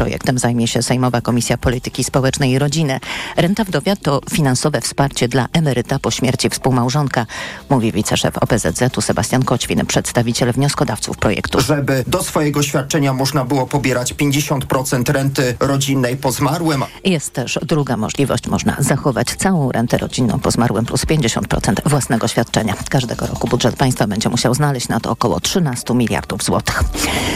Projektem zajmie się Sejmowa Komisja Polityki Społecznej i Rodziny. Renta wdowia to finansowe wsparcie dla emeryta po śmierci współmałżonka, mówi wiceszef OPZZ-u Sebastian Koćwin, przedstawiciel wnioskodawców projektu. Żeby do swojego świadczenia można było pobierać 50% renty rodzinnej po zmarłym. Jest też druga możliwość. Można zachować całą rentę rodzinną po zmarłym plus 50% własnego świadczenia. Każdego roku budżet państwa będzie musiał znaleźć na to około 13 miliardów złotych.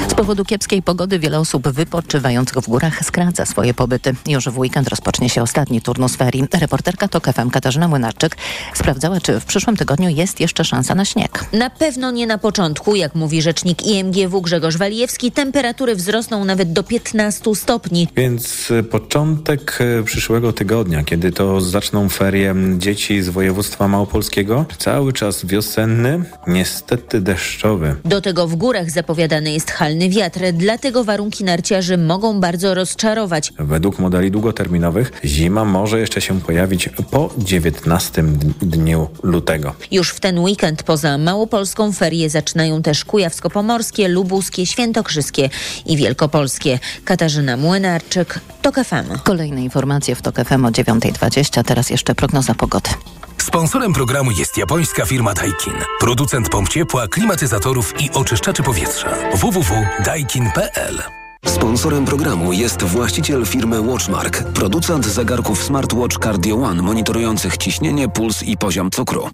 Z powodu kiepskiej pogody wiele osób wypoczywających w górach skraca swoje pobyty. Już w weekend rozpocznie się ostatni turnus ferii. Reporterka TOK FM Katarzyna Młynarczyk sprawdzała, czy w przyszłym tygodniu jest jeszcze szansa na śnieg. Na pewno nie na początku, jak mówi rzecznik IMGW Grzegorz Walijewski, temperatury wzrosną nawet do 15 stopni. Więc e, początek e, przyszłego tygodnia, kiedy to zaczną ferie dzieci z województwa małopolskiego, cały czas wiosenny, niestety deszczowy. Do tego w górach zapowiadany jest halny wiatr, dlatego warunki narciarzy mogą bardzo rozczarować. Według modeli długoterminowych zima może jeszcze się pojawić po 19 dniu lutego. Już w ten weekend poza Małopolską ferie zaczynają też kujawsko-pomorskie, lubuskie, świętokrzyskie i wielkopolskie. Katarzyna Młynarczyk, TOK FM. Kolejne informacje w TOK FM o 9.20, teraz jeszcze prognoza pogody. Sponsorem programu jest japońska firma Daikin. Producent pomp ciepła, klimatyzatorów i oczyszczaczy powietrza. www.daikin.pl Sponsorem programu jest właściciel firmy Watchmark, producent zegarków smartwatch Cardio One monitorujących ciśnienie, puls i poziom cukru.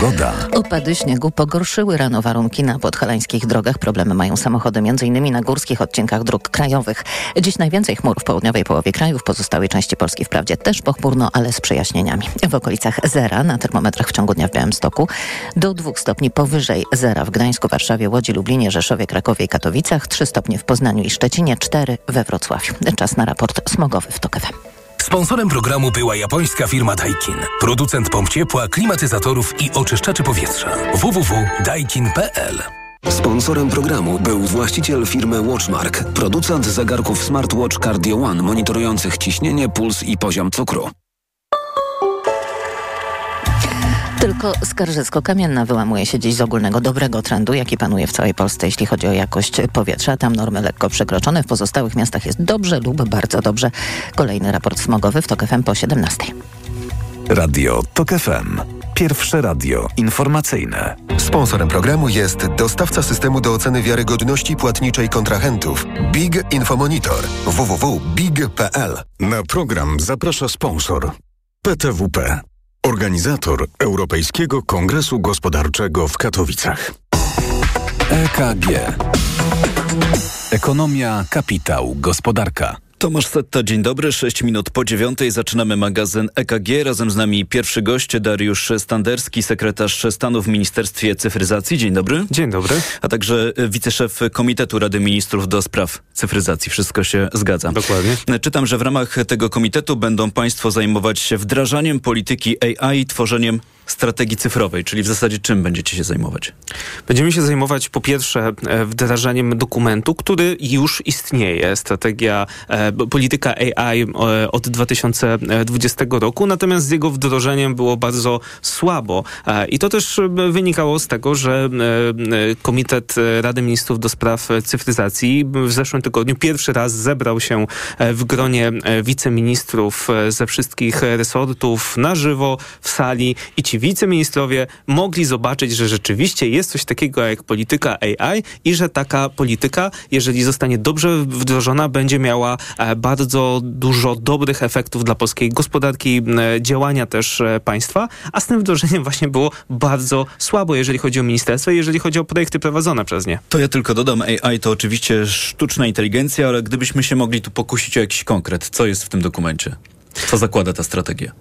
Pogoda. Opady śniegu pogorszyły rano warunki na podhalańskich drogach. Problemy mają samochody m.in. na górskich odcinkach dróg krajowych. Dziś najwięcej chmur w południowej połowie kraju, w pozostałej części Polski wprawdzie też pochmurno, ale z przejaśnieniami. W okolicach zera na termometrach w ciągu dnia w Białymstoku do dwóch stopni powyżej zera w Gdańsku, Warszawie, Łodzi, Lublinie, Rzeszowie, Krakowie i Katowicach, trzy stopnie w Poznaniu i Szczecinie, cztery we Wrocławiu. Czas na raport smogowy w TOK FM. Sponsorem programu była japońska firma Daikin. Producent pomp ciepła, klimatyzatorów i oczyszczaczy powietrza. www.daikin.pl Sponsorem programu był właściciel firmy Watchmark, producent zegarków smartwatch Cardio One monitorujących ciśnienie, puls i poziom cukru. Tylko Skarżysko-Kamienna wyłamuje się dziś z ogólnego dobrego trendu, jaki panuje w całej Polsce, jeśli chodzi o jakość powietrza. Tam normy lekko przekroczone, w pozostałych miastach jest dobrze lub bardzo dobrze. Kolejny raport smogowy w TOK FM po 17. Radio TOK FM. Pierwsze radio informacyjne. Sponsorem programu jest dostawca systemu do oceny wiarygodności płatniczej kontrahentów Big Infomonitor www.big.pl. Na program zaprasza sponsor PTWP, organizator Europejskiego Kongresu Gospodarczego w Katowicach. EKG. Ekonomia, kapitał, gospodarka. Tomasz Setta, dzień dobry. 6 minut po dziewiątej zaczynamy magazyn EKG. Razem z nami pierwszy gość Dariusz Standerski, sekretarz stanu w Ministerstwie Cyfryzacji. Dzień dobry. Dzień dobry. A także wiceszef Komitetu Rady Ministrów do spraw cyfryzacji. Wszystko się zgadza. Dokładnie. Czytam, że w ramach tego komitetu będą Państwo zajmować się wdrażaniem polityki AI, tworzeniem strategii cyfrowej, czyli w zasadzie czym będziecie się zajmować? Będziemy się zajmować po pierwsze e, wdrażaniem dokumentu, który już istnieje, strategia, e, polityka AI e, od 2020 roku, natomiast z jego wdrożeniem było bardzo słabo i to też wynikało z tego, że Komitet Rady Ministrów do Spraw Cyfryzacji w zeszłym tygodniu pierwszy raz zebrał się w gronie wiceministrów ze wszystkich resortów na żywo w sali i ci wiceministrowie mogli zobaczyć, że rzeczywiście jest coś takiego jak polityka AI i że taka polityka, jeżeli zostanie dobrze wdrożona, będzie miała e, bardzo dużo dobrych efektów dla polskiej gospodarki, działania też e, państwa, a z tym wdrożeniem właśnie było bardzo słabo, jeżeli chodzi o ministerstwo i jeżeli chodzi o projekty prowadzone przez nie. To ja tylko dodam, AI to oczywiście sztuczna inteligencja, ale gdybyśmy się mogli tu pokusić o jakiś konkret, co jest w tym dokumencie? Co zakłada ta strategia?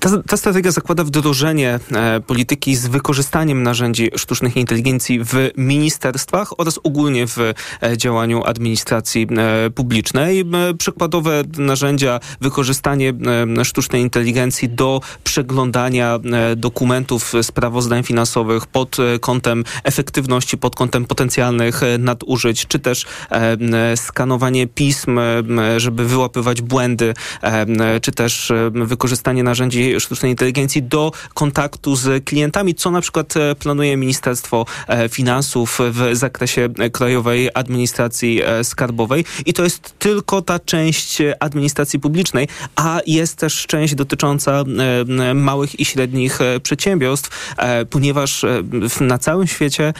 Ta, ta, strategia zakłada wdrożenie e, polityki z wykorzystaniem narzędzi sztucznej inteligencji w ministerstwach oraz ogólnie w e, działaniu administracji e, publicznej. E, przykładowe narzędzia, wykorzystanie e, sztucznej inteligencji do przeglądania e, dokumentów, sprawozdań finansowych pod kątem efektywności, pod kątem potencjalnych nadużyć, czy też skanowanie pism, żeby wyłapywać błędy, czy też wykorzystanie narzędzi sztucznej inteligencji do kontaktu z klientami, co na przykład planuje Ministerstwo Finansów w zakresie Krajowej Administracji Skarbowej. I to jest tylko ta część administracji publicznej, a jest też część dotycząca małych i średnich przedsiębiorstw, ponieważ na całym świecie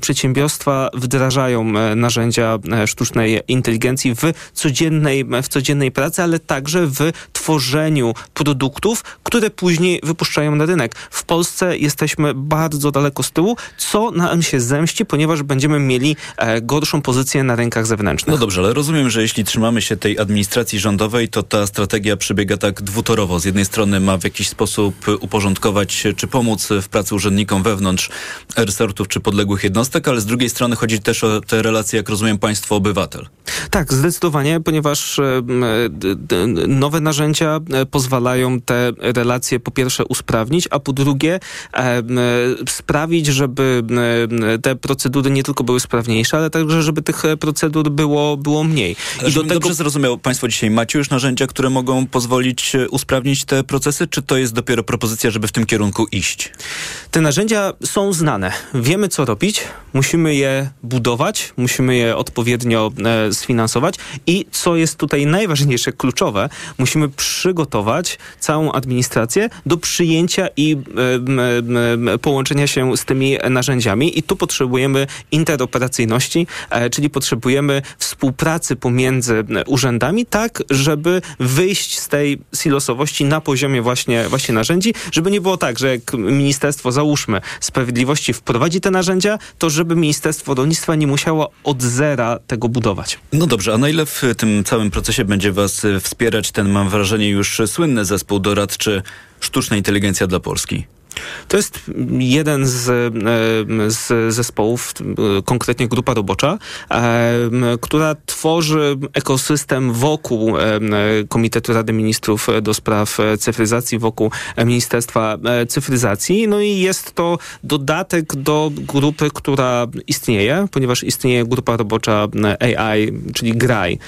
przedsiębiorstwa wdrażają narzędzia sztucznej inteligencji w codziennej, w codziennej pracy, ale także w tworzeniu produktów, które później wypuszczają na rynek. W Polsce jesteśmy bardzo daleko z tyłu, co nam się zemści, ponieważ będziemy mieli e, gorszą pozycję na rynkach zewnętrznych. No dobrze, ale rozumiem, że jeśli trzymamy się tej administracji rządowej, to ta strategia przebiega tak dwutorowo. Z jednej strony ma w jakiś sposób uporządkować czy pomóc w pracy urzędnikom wewnątrz resortów czy podległych jednostek, ale z drugiej strony chodzi też o te relacje, jak rozumiem, państwo-obywatel. Tak, zdecydowanie, ponieważ nowe narzędzia e, pozwalają te relacje po pierwsze usprawnić, a po drugie e, sprawić, żeby te procedury nie tylko były sprawniejsze, ale także, żeby tych procedur było, było mniej. I do tego... dobrze zrozumiał, Państwo dzisiaj macie już narzędzia, które mogą pozwolić usprawnić te procesy, czy to jest dopiero propozycja, żeby w tym kierunku iść? Te narzędzia są znane. Wiemy, co robić. Musimy je budować, musimy je odpowiednio sfinansować i co jest tutaj najważniejsze, kluczowe, musimy przygotować całą administrację do przyjęcia i e, połączenia się z tymi narzędziami i tu potrzebujemy interoperacyjności, e, czyli potrzebujemy współpracy pomiędzy urzędami, tak, żeby wyjść z tej silosowości na poziomie właśnie, właśnie narzędzi, żeby nie było tak, że jak Ministerstwo, załóżmy, Sprawiedliwości wprowadzi te narzędzia, to żeby Ministerstwo Rolnictwa nie musiało od zera tego budować. No dobrze, a na ile w tym całym procesie będzie Was wspierać ten, mam wrażenie, już słynny zespół doradczy Sztuczna Inteligencja dla Polski? To jest jeden z, z zespołów, konkretnie grupa robocza, która tworzy ekosystem wokół Komitetu Rady Ministrów do spraw cyfryzacji, wokół Ministerstwa Cyfryzacji. No i jest to dodatek do grupy, która istnieje, ponieważ istnieje grupa robocza AI, czyli GRAI,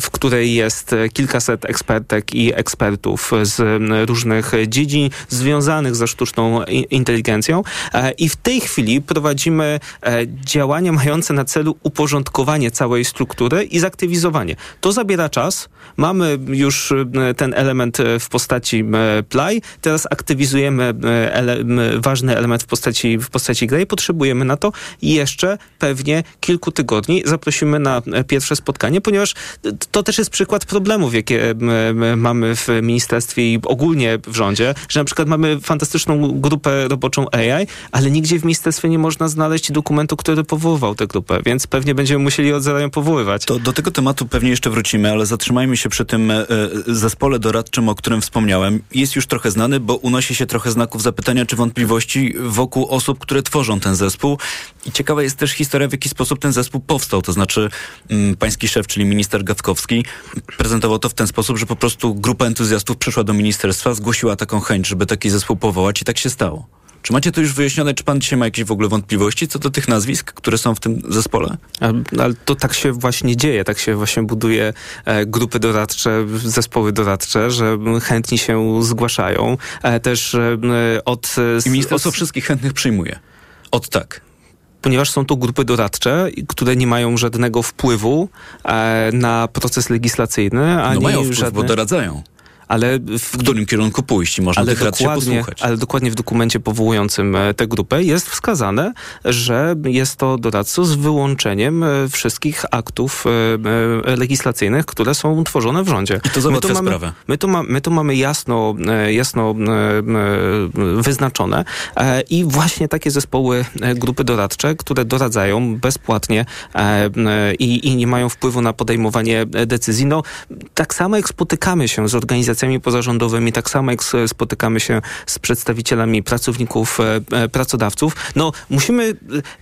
w której jest kilkaset ekspertek i ekspertów z różnych dziedzin związanych związanych ze sztuczną inteligencją e, i w tej chwili prowadzimy e, działania mające na celu uporządkowanie całej struktury i zaktywizowanie. To zabiera czas. Mamy już e, ten element w postaci play. Teraz aktywizujemy ele ważny element w postaci, w postaci gry potrzebujemy na to jeszcze pewnie kilku tygodni. Zaprosimy na pierwsze spotkanie, ponieważ to też jest przykład problemów, jakie mamy w ministerstwie i ogólnie w rządzie, że na przykład mamy fantastyczną grupę roboczą AI, ale nigdzie w ministerstwie nie można znaleźć dokumentu, który powoływał tę grupę, więc pewnie będziemy musieli od zera ją powoływać. To do tego tematu pewnie jeszcze wrócimy, ale zatrzymajmy się przy tym e, zespole doradczym, o którym wspomniałem. Jest już trochę znany, bo unosi się trochę znaków zapytania czy wątpliwości wokół osób, które tworzą ten zespół. I ciekawa jest też historia, w jaki sposób ten zespół powstał. To znaczy mm, pański szef, czyli minister Gawkowski, prezentował to w ten sposób, że po prostu grupa entuzjastów przyszła do ministerstwa, zgłosiła taką chęć, żeby taki zespół powołać i tak się stało. Czy macie to już wyjaśnione, czy pan dzisiaj ma jakieś w ogóle wątpliwości co do tych nazwisk, które są w tym zespole? Ale to tak się właśnie dzieje, tak się właśnie buduje e, grupy doradcze, zespoły doradcze, że chętni się zgłaszają. E, też e, od... I ministerstwo od... wszystkich chętnych przyjmuje. Od tak ponieważ są to grupy doradcze, które nie mają żadnego wpływu e, na proces legislacyjny. Ani no mają wpływ, żadne... bo doradzają ale w, którym kierunku pójść i można ale tych rad się posłuchać. Ale dokładnie w dokumencie powołującym e, tę grupę jest wskazane, że jest to doradcą z wyłączeniem e, wszystkich aktów e, legislacyjnych, które są tworzone w rządzie. I to załatwia my tu mamy, sprawę. My tu, ma, my tu mamy jasno, jasno wyznaczone i właśnie takie zespoły, grupy doradcze, które doradzają bezpłatnie i, i nie mają wpływu na podejmowanie decyzji. No, tak samo jak spotykamy się z organizacjami organizacjami pozarządowymi, tak samo jak spotykamy się z przedstawicielami pracowników, e, e, pracodawców. No, musimy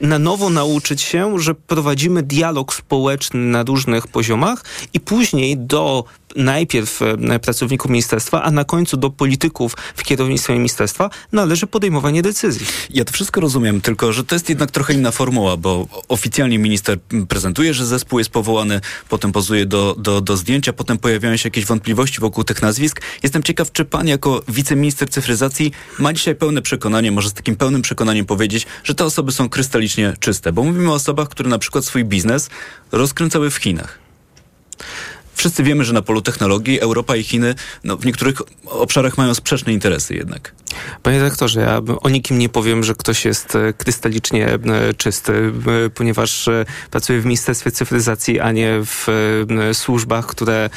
e, na nowo nauczyć się, że prowadzimy dialog społeczny na różnych poziomach i później do najpierw pracowników ministerstwa, a na końcu do polityków w kierownictwie ministerstwa należy podejmowanie decyzji. Ja to wszystko rozumiem, tylko że to jest jednak trochę inna formuła, bo oficjalnie minister prezentuje, że zespół jest powołany, potem pozuje do, do, do zdjęcia, potem pojawiają się jakieś wątpliwości wokół tych nazwisk. Jestem ciekaw, czy pan jako wiceminister cyfryzacji ma dzisiaj pełne przekonanie, może z takim pełnym przekonaniem powiedzieć, że te osoby są krystalicznie czyste, bo mówimy o osobach, które na przykład swój biznes rozkręcały w Chinach. Wszyscy wiemy, że na polu technologii Europa i Chiny no, w niektórych obszarach mają sprzeczne interesy jednak. Panie dyrektorze, ja o nikim nie powiem, że ktoś jest e, krystalicznie e, czysty, e, ponieważ pracuję w Ministerstwie Cyfryzacji, a nie w służbach, które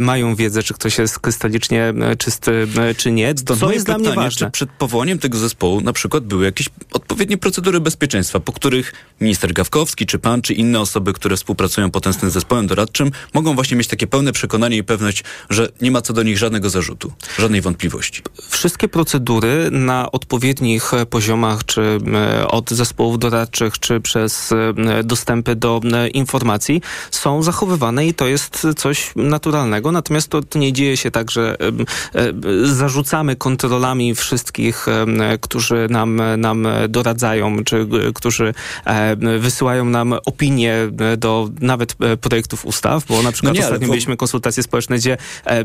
mają wiedzę, czy ktoś jest krystalicznie czysty, czy nie. To Co jest pytanie, dla mnie ważne? Czy przed powołaniem tego zespołu na przykład były jakieś odpowiednie procedury bezpieczeństwa, po których minister Gawkowski, czy pan, czy inne osoby, które współpracują potem z tym zespołem doradczym, mogą właśnie mieć takie pełne przekonanie i pewność, że nie ma co do nich żadnego zarzutu, żadnej wątpliwości. Wszystkie procedury na odpowiednich poziomach, czy e, od zespołów doradczych, czy przez e, dostępy do e, informacji są zachowywane i to jest coś naturalnego. Natomiast to, to nie dzieje się tak, że zarzucamy kontrolami wszystkich, którzy nam, nam doradzają, czy którzy wysyłają nam opinie do nawet projektów ustaw, bo na przykład no nie, ostatnio mieliśmy konsultacje społeczne, gdzie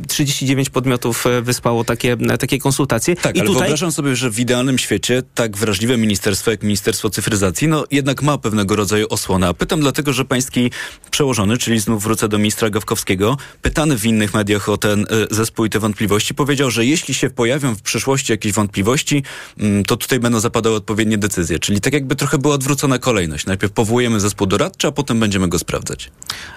39 podmiotów wysłało takie, takie konsultacje. Tak, I ale tutaj... wyobrażam sobie, że w idealnym świecie tak wrażliwe ministerstwo jak Ministerstwo Cyfryzacji, no jednak ma pewnego rodzaju osłonę. A pytam dlatego, że pański przełożony, czyli znów wrócę do ministra Gawkowskiego, pytany w innych mediach o ten y, zespół i te wątpliwości, powiedział, że jeśli się pojawią w przyszłości jakieś wątpliwości, y, to tutaj będą zapadały odpowiednie decyzje. Czyli tak jakby trochę była odwrócona kolejność. Najpierw powołujemy zespół doradczy, a potem będziemy go sprawdzać.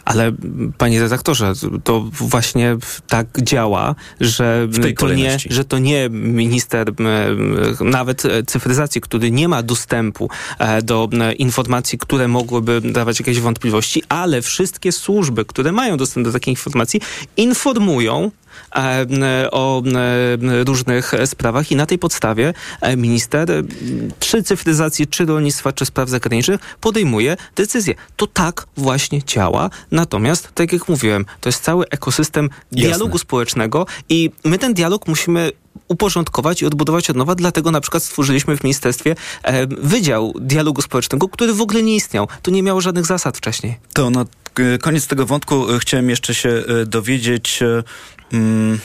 Ale panie redaktorze, to właśnie tak działa, że, to nie, że to nie minister nawet cyfryzacji, który nie ma dostępu e, do informacji, które mogłyby dawać jakieś wątpliwości, ale wszystkie służby, które mają dostęp do takich informacji, informują e, o różnych sprawach i na tej podstawie e, minister czy cyfryzacji, czy rolnictwa, czy spraw zagranicznych podejmuje decyzje. To tak właśnie działa. Natomiast, tak jak mówiłem, to jest cały ekosystem dialogu Jasne. społecznego i my ten dialog musimy uporządkować i odbudować od nowa. Dlatego na przykład stworzyliśmy w ministerstwie e, Wydział Dialogu Społecznego, który w ogóle nie istniał. To nie miało żadnych zasad wcześniej. To koniec tego wątku e, chciałem jeszcze się e, dowiedzieć... E, mm,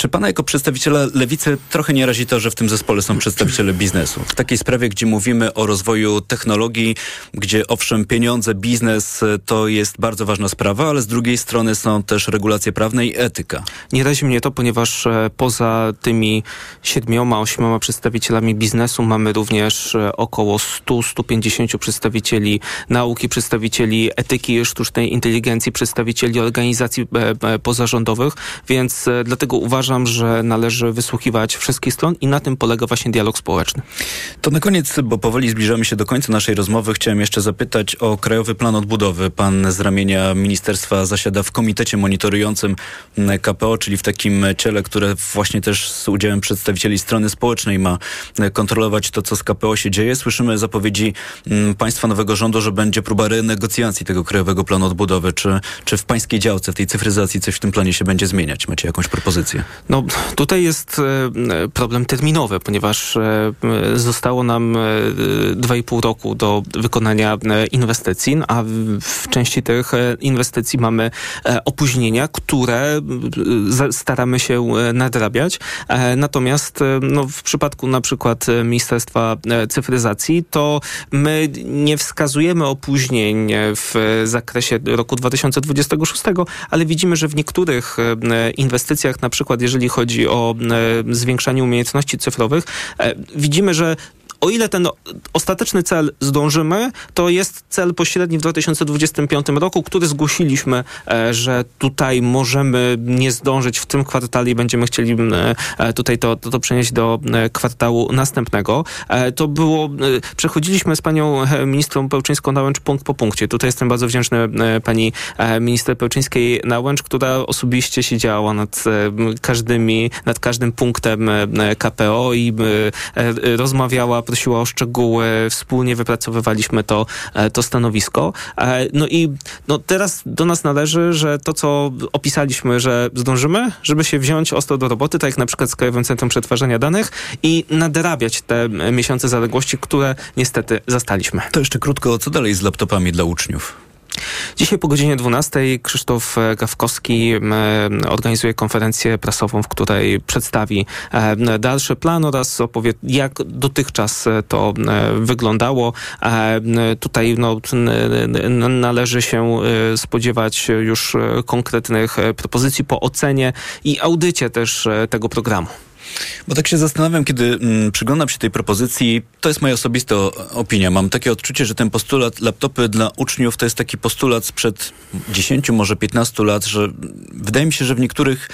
czy pana jako przedstawiciela lewicy trochę nie razi to, że w tym zespole są przedstawiciele biznesu? W takiej sprawie, gdzie mówimy o rozwoju technologii, gdzie owszem pieniądze, biznes to jest bardzo ważna sprawa, ale z drugiej strony są też regulacje prawne i etyka. Nie razi mnie to, ponieważ e, poza tymi siedmioma, ośmioma przedstawicielami biznesu mamy również e, około 100-150 przedstawicieli nauki, przedstawicieli etyki sztucznej inteligencji, przedstawicieli organizacji e, pozarządowych, więc dlatego uważam, uważam, że należy wysłuchiwać wszystkich stron i na tym polega właśnie dialog społeczny. To na koniec, bo powoli zbliżamy się do końca naszej rozmowy, chciałem jeszcze zapytać o Krajowy Plan Odbudowy. Pan z ramienia ministerstwa zasiada w komitecie monitorującym KPO, czyli w takim ciele, które właśnie też z udziałem przedstawicieli strony społecznej ma kontrolować to, co z KPO się dzieje. Słyszymy zapowiedzi mm, państwa nowego rządu, że będzie próba renegocjacji tego Krajowego Planu Odbudowy. Czy, czy w pańskiej działce, w tej cyfryzacji coś w tym planie się będzie zmieniać? Macie jakąś propozycję? No tutaj jest e, problem terminowy, ponieważ e, zostało nam 2,5 e, roku do wykonania inwestycji, a w części tych inwestycji mamy opóźnienia, które staramy się nadrabiać. Natomiast no, w przypadku na przykład Ministerstwa Cyfryzacji, to my nie wskazujemy opóźnień w zakresie roku 2026, ale widzimy, że w niektórych inwestycjach, na przykład chodzi o e, zwiększanie umiejętności cyfrowych, e, widzimy, że o ile ten ostateczny cel zdążymy, to jest cel pośredni w 2025 roku, który zgłosiliśmy, e, że tutaj możemy nie zdążyć w tym kwartale i będziemy chcieli e, tutaj to, to, to przenieść do e, kwartału następnego. To było, przechodziliśmy z panią ministrą Pełczyńską-Nałęcz punkt po punkcie. Tutaj jestem bardzo wdzięczny pani minister Pełczyńskiej-Nałęcz, która osobiście siedziała nad każdymi, nad każdym punktem KPO i rozmawiała prosiła o szczegóły, wspólnie wypracowywaliśmy to, e, to stanowisko. E, no i no teraz do nas należy, że to, co opisaliśmy, że zdążymy, żeby się wziąć ostro do roboty, tak jak na przykład z Krajowym Centrum Przetwarzania Danych i nadrabiać te miesiące zaległości, które niestety zastaliśmy. To jeszcze krótko, co dalej z laptopami dla uczniów? Dzisiaj po godzinie 12 Krzysztof Gawkowski organizuje konferencję prasową, w której przedstawi e, dalszy plan oraz opowie, jak dotychczas to e, wyglądało. E, tutaj no, należy się spodziewać już konkretnych propozycji po ocenie i audycie też tego programu. Bo tak się zastanawiam, kiedy mm, przyglądam się tej propozycji, to jest moja osobista opinia. Mam takie odczucie, że ten postulat laptopy dla uczniów to jest taki postulat sprzed 10, może 15 lat, że wydaje mi się, że w niektórych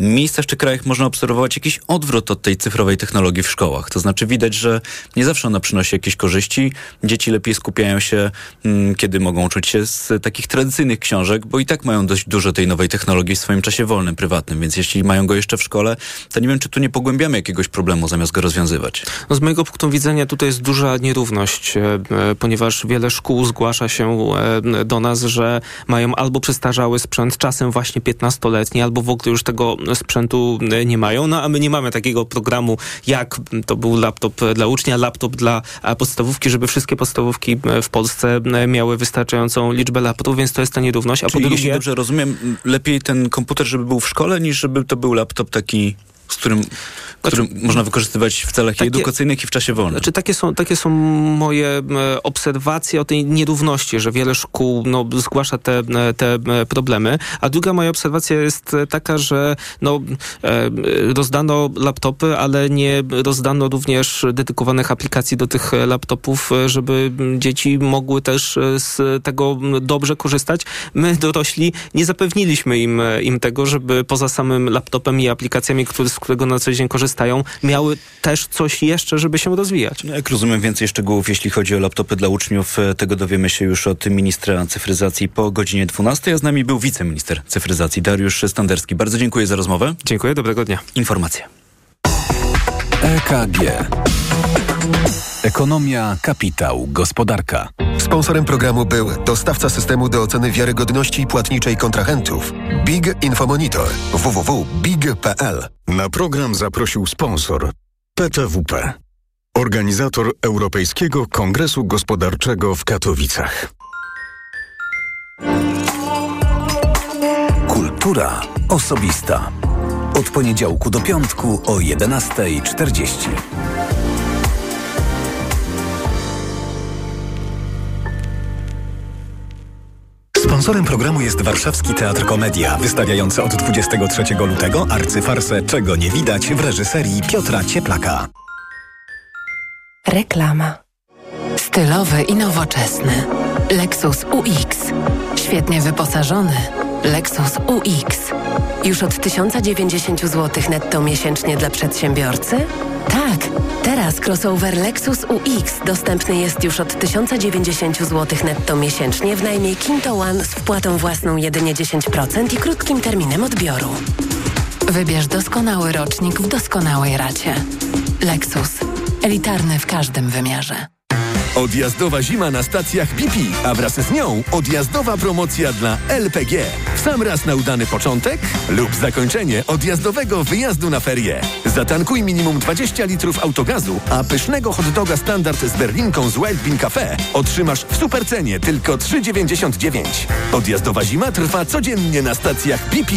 miejscach czy krajach można obserwować jakiś odwrót od tej cyfrowej technologii w szkołach. To znaczy widać, że nie zawsze ona przynosi jakieś korzyści. Dzieci lepiej skupiają się, mm, kiedy mogą uczyć się z takich tradycyjnych książek, bo i tak mają dość dużo tej nowej technologii w swoim czasie wolnym, prywatnym, więc jeśli mają go jeszcze w szkole, to nie wiem, czy tu nie pogłębiamy jakiegoś problemu zamiast go rozwiązywać. No z mojego punktu widzenia tutaj jest duża nierówność, e, e, ponieważ wiele szkół zgłasza się e, do nas, że mają albo przestarzały sprzęt, czasem właśnie 15-letni, albo w ogóle już tego sprzętu e, nie mają, no a my nie mamy takiego programu, jak to był laptop dla ucznia, laptop dla podstawówki, żeby wszystkie podstawówki e, w Polsce e, miały wystarczającą liczbę laptopów, więc to jest ta nierówność. A Czyli po drugie... jeśli dobrze rozumiem, lepiej ten komputer, żeby był w szkole, niż żeby to był laptop taki z którym, który znaczy, można wykorzystywać w celach takie, edukacyjnych i w czasie wolnym. Znaczy, takie, są, takie są moje obserwacje o tej nierówności, że wiele szkół no, zgłasza te, te problemy. A druga moja obserwacja jest taka, że no, e, rozdano laptopy, ale nie rozdano również dedykowanych aplikacji do tych laptopów, żeby dzieci mogły też z tego dobrze korzystać. My dorośli nie zapewniliśmy im, im tego, żeby poza samym laptopem i aplikacjami, które z którego na co dzień korzystają, miały też coś jeszcze, żeby się rozwijać. No jak rozumiem więcej szczegółów, jeśli chodzi o laptopy dla uczniów, e, tego dowiemy się już od ministra cyfryzacji po godzinie 12, a z nami był wiceminister cyfryzacji Dariusz Standerski. Bardzo dziękuję za rozmowę. Dziękuję, dobrego dnia. Informacje. EKG. Ekonomia, kapitał, gospodarka. Sponsorem programu był dostawca systemu do oceny wiarygodności płatniczej kontrahentów Big Infomonitor www.big.pl. Na program zaprosił sponsor PTWP, organizator Europejskiego Kongresu Gospodarczego w Katowicach. Kultura osobista. Od poniedziałku do piątku o 11.40. Sponsorem programu jest Warszawski Teatr Komedia, wystawiający od 23 lutego arcyfarsę Czego nie widać w reżyserii Piotra Cieplaka. Reklama. Stylowy i nowoczesny. Lexus UX. Świetnie wyposażony. Lexus UX. Już od 1090 zł netto miesięcznie dla przedsiębiorcy? Tak, teraz crossover Lexus UX dostępny jest już od 1090 zł netto miesięcznie w najmie Kinto One z wpłatą własną jedynie 10% i krótkim terminem odbioru. Wybierz doskonały rocznik w doskonałej racie. Lexus. Elitarny w każdym wymiarze. Odjazdowa zima na stacjach BP, a wraz z nią odjazdowa promocja dla LPG. W sam raz na udany początek lub zakończenie odjazdowego wyjazdu na ferie. Zatankuj minimum 20 litrów autogazu, a pysznego hot doga standard z berlinką z Wild Bean Cafe otrzymasz w supercenie tylko 3,99. Odjazdowa zima trwa codziennie na stacjach BP.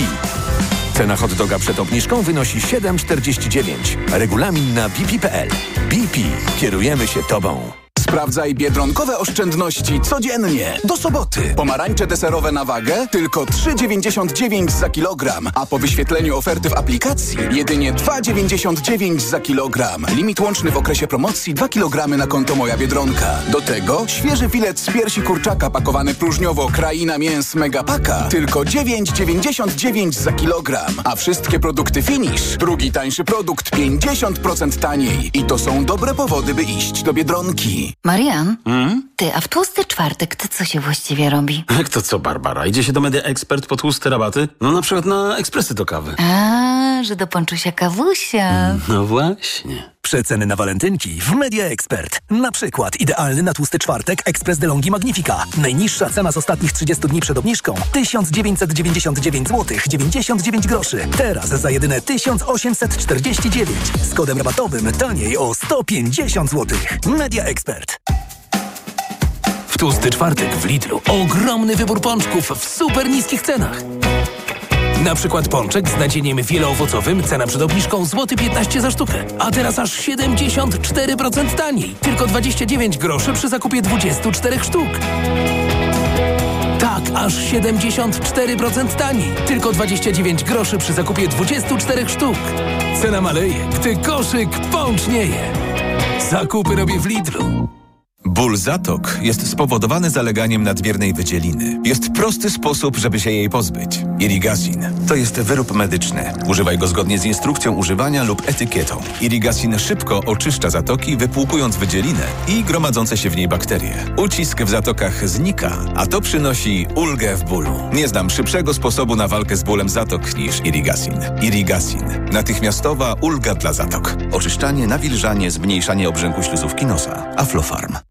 Cena hot doga przed obniżką wynosi 7,49. Regulamin na bp.pl. BP. Kierujemy się Tobą. Sprawdzaj biedronkowe oszczędności codziennie. Do soboty. Pomarańcze deserowe na wagę tylko 3,99 za kilogram, a po wyświetleniu oferty w aplikacji jedynie 2,99 za kilogram. Limit łączny w okresie promocji 2 kg na konto Moja Biedronka. Do tego świeży filet z piersi kurczaka pakowany próżniowo Kraina Mięs Megapaka tylko 9,99 za kilogram, a wszystkie produkty Finish. Drugi tańszy produkt 50% taniej. I to są dobre powody, by iść do Biedronki. Marian, hmm? ty, a w tłusty czwartek to co się właściwie robi? Jak to co, Barbara? Idzie się do Media Expert po tłuste rabaty? No na przykład na ekspresy do kawy. A, że do ponczusia kawusia. No właśnie. Przeceny na walentynki w Media Expert. Na przykład idealny na tłusty czwartek Ekspres DeLonghi Magnifica. Najniższa cena z ostatnich 30 dni przed obniżką 1999 zł 99 groszy. Teraz za jedyne 1849. Z kodem rabatowym taniej o 150 zł. Media Expert. W tłusty czwartek w Lidlu ogromny wybór pączków w super niskich cenach. Na przykład pączek z nadzieniem wieloowocowym, cena przed obniżką złoty 15 za sztukę. A teraz aż 74% taniej. Tylko 29 groszy przy zakupie 24 sztuk. Tak, aż 74% taniej. Tylko 29 groszy przy zakupie 24 sztuk. Cena maleje, gdy koszyk pącznieje. Zakupy robię w Lidlu. Ból zatok jest spowodowany zaleganiem nadmiernej wydzieliny. Jest prosty sposób, żeby się jej pozbyć. Irigasin to jest wyrób medyczny. Używaj go zgodnie z instrukcją używania lub etykietą. Irigasin szybko oczyszcza zatoki, wypłukując wydzielinę i gromadzące się w niej bakterie. Ucisk w zatokach znika, a to przynosi ulgę w bólu. Nie znam szybszego sposobu na walkę z bólem zatok niż Irigasin. Irigasin. Natychmiastowa ulga dla zatok. Oczyszczanie, nawilżanie, zmniejszanie obrzęku śluzówki nosa. Aflofarm.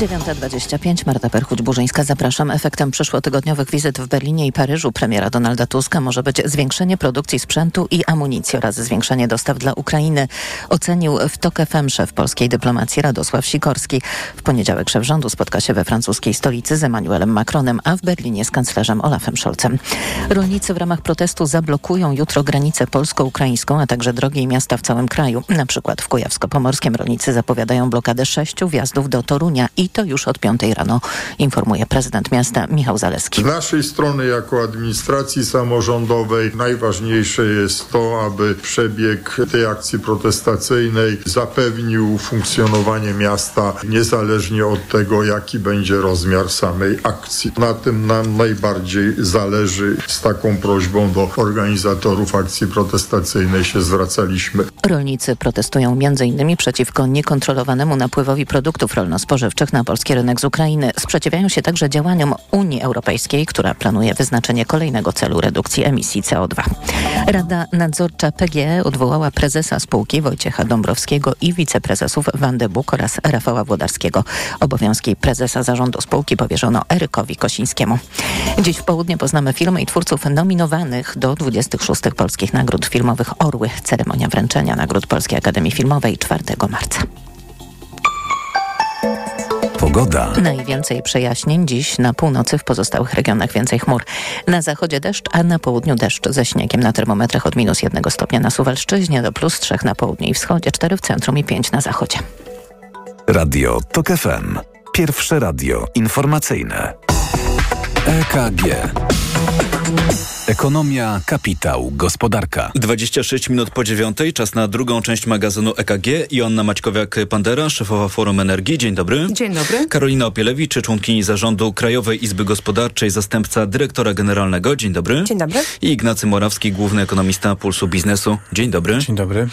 9.25, Marta Perchuć-Burzyńska, zapraszam. Efektem przyszłotygodniowych wizyt w Berlinie i Paryżu premiera Donalda Tuska może być zwiększenie produkcji sprzętu i amunicji oraz zwiększenie dostaw dla Ukrainy. Ocenił w TOK FM szef polskiej dyplomacji Radosław Sikorski. W poniedziałek szef rządu spotka się we francuskiej stolicy z Emmanuelem Macronem, a w Berlinie z kanclerzem Olafem Scholzem. Rolnicy w ramach protestu zablokują jutro granicę polsko-ukraińską, a także drogi i miasta w całym kraju. Na przykład w Kujawsko-Pomorskim rolnicy zapowiadają blokadę sześciu wjazdów do Torunia i to już od 5 rano, informuje prezydent miasta Michał Zaleski. Z naszej strony jako administracji samorządowej najważniejsze jest to, aby przebieg tej akcji protestacyjnej zapewnił funkcjonowanie miasta niezależnie od tego, jaki będzie rozmiar samej akcji. Na tym nam najbardziej zależy. Z taką prośbą do organizatorów akcji protestacyjnej się zwracaliśmy. Rolnicy protestują m.in. przeciwko niekontrolowanemu napływowi produktów rolno-spożywczych na polski rynek z Ukrainy. Sprzeciwiają się także działaniom Unii Europejskiej, która planuje wyznaczenie kolejnego celu redukcji emisji CO2. Rada Nadzorcza PGE odwołała prezesa spółki Wojciecha Dąbrowskiego i wiceprezesów Wandę Buk oraz Rafała Włodarskiego. Obowiązki prezesa zarządu spółki powierzono Erykowi Kosińskiemu. Dziś w południe poznamy filmy i twórców nominowanych do 26 polskich nagród filmowych Orły. Ceremonia wręczenia nagród Polskiej Akademii Filmowej 4 marca. Pogoda. Najwięcej przejaśnień dziś na północy, w pozostałych regionach więcej chmur. Na zachodzie deszcz, a na południu deszcz ze śniegiem na termometrach od minus jednego stopnia na Suwalszczyźnie do plus trzech na południu i wschodzie, cztery w centrum i pięć na zachodzie. Radio TOK FM. Pierwsze radio informacyjne. EKG. Ekonomia, kapitał, gospodarka. 26 minut po dziewiątej, czas na drugą część magazynu EKG. Joanna Maćkowiak-Pandera, szefowa Forum Energii. Dzień dobry. Dzień dobry. Karolina Opielewicz, członkini zarządu Krajowej Izby Gospodarczej, zastępca dyrektora generalnego. Dzień dobry. Dzień dobry. I Ignacy Morawski, główny ekonomista Pulsu Biznesu. Dzień dobry. Dzień dobry.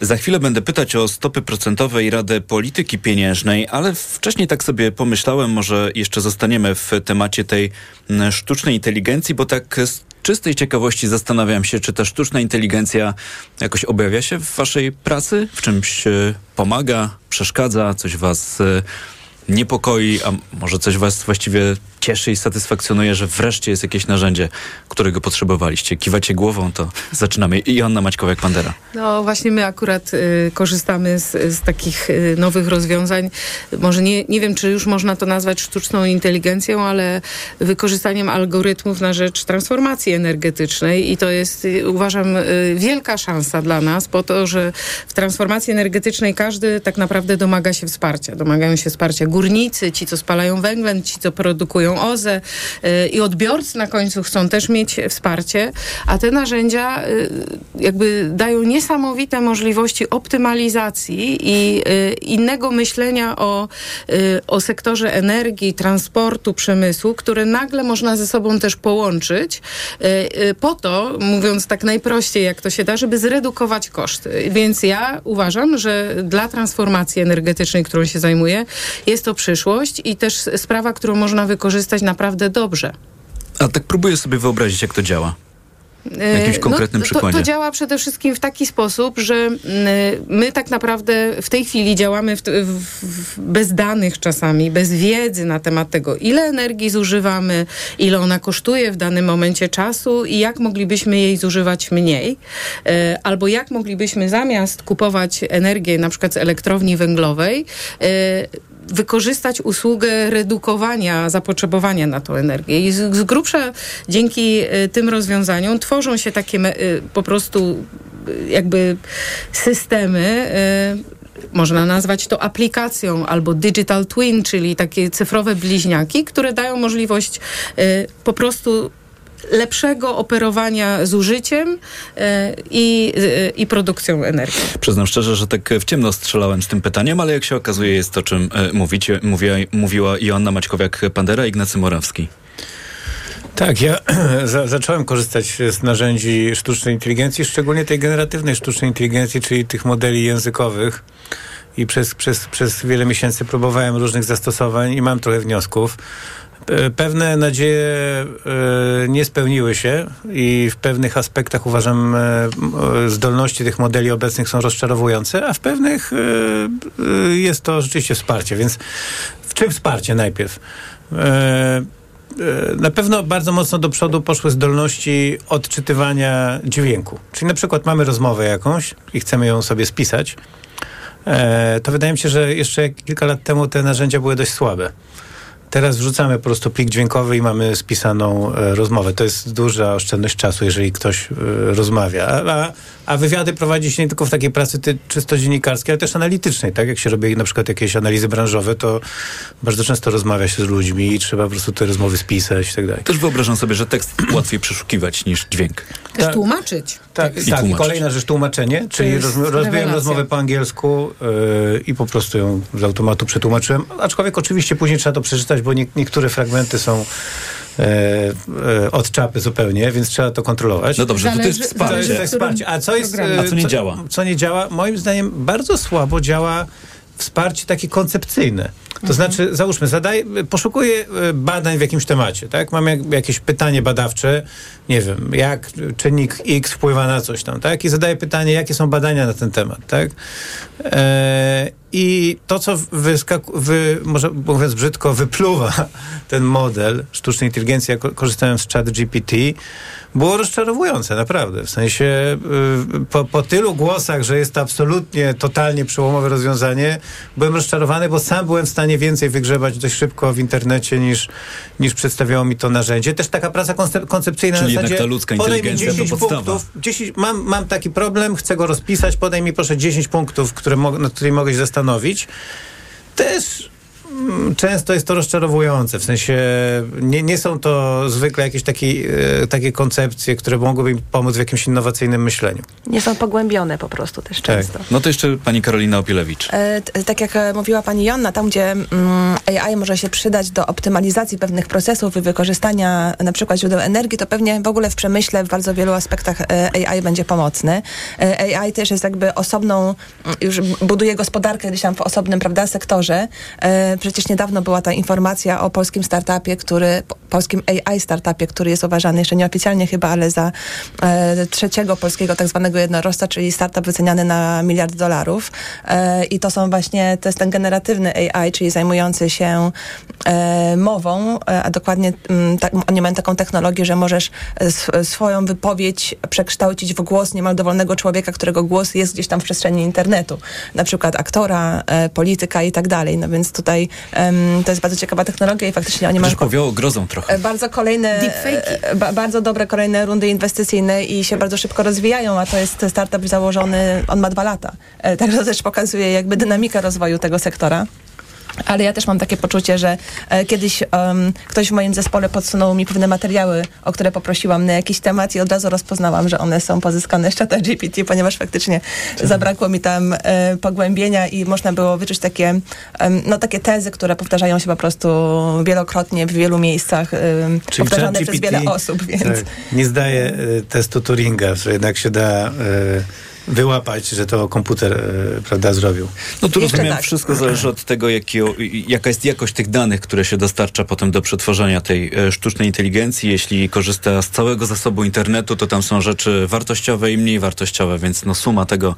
Za chwilę będę pytać o stopy procentowe i Radę Polityki Pieniężnej, ale wcześniej tak sobie pomyślałem, może jeszcze zostaniemy w temacie tej mm, sztucznej inteligencji, bo tak z czystej ciekawości zastanawiam się, czy ta sztuczna inteligencja jakoś objawia się w waszej pracy? W czymś e, pomaga, przeszkadza, coś was e, niepokoi, a może coś was właściwie cieszy i satysfakcjonuje, że wreszcie jest jakieś narzędzie, którego potrzebowaliście. Kiwacie głową, to zaczynamy. I Joanna Maćkowiak-Pandera. No właśnie my akurat y, korzystamy z, z takich y, nowych rozwiązań. Może nie, nie wiem, czy już można to nazwać sztuczną inteligencją, ale wykorzystaniem algorytmów na rzecz transformacji energetycznej i to jest, y, uważam, y, wielka szansa dla nas, po to, że w transformacji energetycznej każdy tak naprawdę domaga się wsparcia. Domagają się wsparcia górnicy, ci, co spalają węglem, ci, co produkują OZE y, i odbiorcy na końcu chcą też mieć wsparcie, a te narzędzia y, jakby dają niesamowite możliwości optymalizacji i y, innego myślenia o, o sektorze energii, transportu, przemysłu, które nagle można ze sobą też połączyć po to, mówiąc tak najprościej, jak to się da, żeby zredukować koszty. Więc ja uważam, że dla transformacji energetycznej, którą się zajmuję, jest to przyszłość i też sprawa, którą można wykorzystać naprawdę dobrze. A tak próbuję sobie wyobrazić, jak to działa. Na jakimś konkretnym no, to, przykładzie. To działa przede wszystkim w taki sposób, że mm, my tak naprawdę w tej chwili działamy w, w, w, bez danych czasami, bez wiedzy na temat tego, ile energii zużywamy, ile ona kosztuje w danym momencie czasu i jak moglibyśmy jej zużywać mniej, e, albo jak moglibyśmy zamiast kupować energię na przykład z elektrowni węglowej, wykorzystać usługę redukowania zapotrzebowania na tą energię. I z, z grubsza dzięki y, tym rozwiązaniom tworzą się takie y, po prostu y, jakby systemy. Można nazwać to aplikacją albo digital twin, czyli takie cyfrowe bliźniaki, które dają możliwość po prostu lepszego operowania zużyciem e, i, e, i produkcją energii. Przyznam szczerze, że tak w ciemno strzelałem z tym pytaniem, ale jak się okazuje jest to, czym e, mówicie, mówiła, mówiła Joanna Maćkowiak-Pandera i Ignacy Morawski. Tak, ja za, zacząłem korzystać z narzędzi sztucznej inteligencji, szczególnie tej generatywnej sztucznej inteligencji, czyli tych modeli językowych. I przez, przez, przez wiele miesięcy próbowałem różnych zastosowań i mam trochę wniosków. Pewne nadzieje e, nie spełniły się i w pewnych aspektach uważam e, zdolności tych modeli obecnych są rozczarowujące, a w pewnych e, jest to rzeczywiście wsparcie. Więc w czym wsparcie najpierw? Na pewno bardzo mocno do przodu poszły zdolności odczytywania dźwięku. Czyli na przykład mamy rozmowę jakąś i chcemy ją sobie spisać. To wydaje mi się, że jeszcze kilka lat temu te narzędzia były dość słabe. Teraz wrzucamy po prostu plik dźwiękowy i mamy spisaną e, rozmowę. To jest duża oszczędność czasu, jeżeli ktoś e, rozmawia. A, a wywiady prowadzi się nie tylko w takiej pracy ty, czysto dziennikarskiej, ale też analitycznej. Tak jak się robi na przykład jakieś analizy branżowe, to bardzo często rozmawia się z ludźmi i trzeba po prostu te rozmowy spisać i tak dalej. Też wyobrażam sobie, że tekst łatwiej przeszukiwać niż dźwięk. Też tak, tłumaczyć. Tak, i, tak, i kolejna rzecz tłumaczenie, czyli roz, rozbiłem rozmowę po angielsku yy, i po prostu ją z automatu przetłumaczyłem. Aczkolwiek oczywiście później trzeba to przeczytać, bo nie, niektóre fragmenty są e, e, od czapy zupełnie, więc trzeba to kontrolować. No dobrze, to, to jest wsparcie. To jest wsparcie. A co jest... A co nie co, działa? Co nie działa? Moim zdaniem bardzo słabo działa wsparcie takie koncepcyjne. To mhm. znaczy, załóżmy, zadaj, poszukuję e, badań w jakimś temacie, tak? Mam jak, jakieś pytanie badawcze, nie wiem, jak czynnik X wpływa na coś tam, tak? I zadaję pytanie, jakie są badania na ten temat, tak? E, I to, co wyskaku, wy, może mówiąc brzydko, wypluwa ten model sztucznej inteligencji, ja korzystałem z chat GPT, było rozczarowujące, naprawdę. W sensie y, po, po tylu głosach, że jest to absolutnie, totalnie przełomowe rozwiązanie, byłem rozczarowany, bo sam byłem w stanie więcej wygrzebać dość szybko w internecie niż, niż przedstawiało mi to narzędzie. Też taka praca koncepcyjna Czyli jednak ta ludzka inteligencja to podstawa. Punktów, 10, mam, mam taki problem, chcę go rozpisać, podaj mi proszę 10 punktów, które nad którymi mogę się zastanowić. Też często jest to rozczarowujące, w sensie nie, nie są to zwykle jakieś takie, e, takie koncepcje, które mogłyby im pomóc w jakimś innowacyjnym myśleniu. Nie są pogłębione po prostu też tak. często. No to jeszcze pani Karolina Opielewicz. E, tak jak e, mówiła pani Jonna, tam gdzie mm, AI może się przydać do optymalizacji pewnych procesów i wykorzystania na przykład źródeł energii, to pewnie w ogóle w przemyśle w bardzo wielu aspektach e, AI będzie pomocny. E, AI też jest jakby osobną, mm, już buduje gospodarkę gdzieś tam w osobnym, prawda, sektorze. E, przecież niedawno była ta informacja o polskim startupie, który, polskim AI startupie, który jest uważany jeszcze nieoficjalnie chyba, ale za e, trzeciego polskiego tak zwanego jednorożca, czyli startup wyceniany na miliard dolarów. E, I to są właśnie, to jest ten generatywny AI, czyli zajmujący się e, mową, e, a dokładnie m, mm, tak, oni mają taką technologię, że możesz swoją wypowiedź przekształcić w głos niemal dowolnego człowieka, którego głos jest gdzieś tam w przestrzeni internetu. Na przykład aktora, e, polityka i tak dalej. No więc tutaj Um, to jest bardzo ciekawa technologia i faktycznie oni mają... powiało grozą trochę. E, bardzo kolejne... E, ba, bardzo dobre kolejne rundy inwestycyjne i się bardzo szybko rozwijają, a to jest startup założony, on ma dwa lata. Także to też pokazuje jakby dynamikę rozwoju tego sektora. Ale ja też mam takie poczucie, że e, kiedyś em, ktoś w moim zespole podsunął mi pewne materiały, o które poprosiłam na jakiś temat i od razu rozpoznałam, że one są pozyskane z czata GPT, ponieważ faktycznie zabrakło mi tam e, pogłębienia i można było wyczuć takie, no, takie tezy, które powtarzają się po prostu wielokrotnie w wielu miejscach, powtarzane przez wiele osób, więc... Tak, nie zdaje e, testu Turinga, że jednak się da e, wyłapać, że to komputer e, prawda, zrobił. No tu rozumiem, tak. wszystko zależy od tego, jaki, jaka jest jakość tych danych, które się dostarcza potem do przetworzenia tej e, sztucznej inteligencji. Jeśli korzysta z całego zasobu internetu, to tam są rzeczy wartościowe i mniej wartościowe, więc no suma tego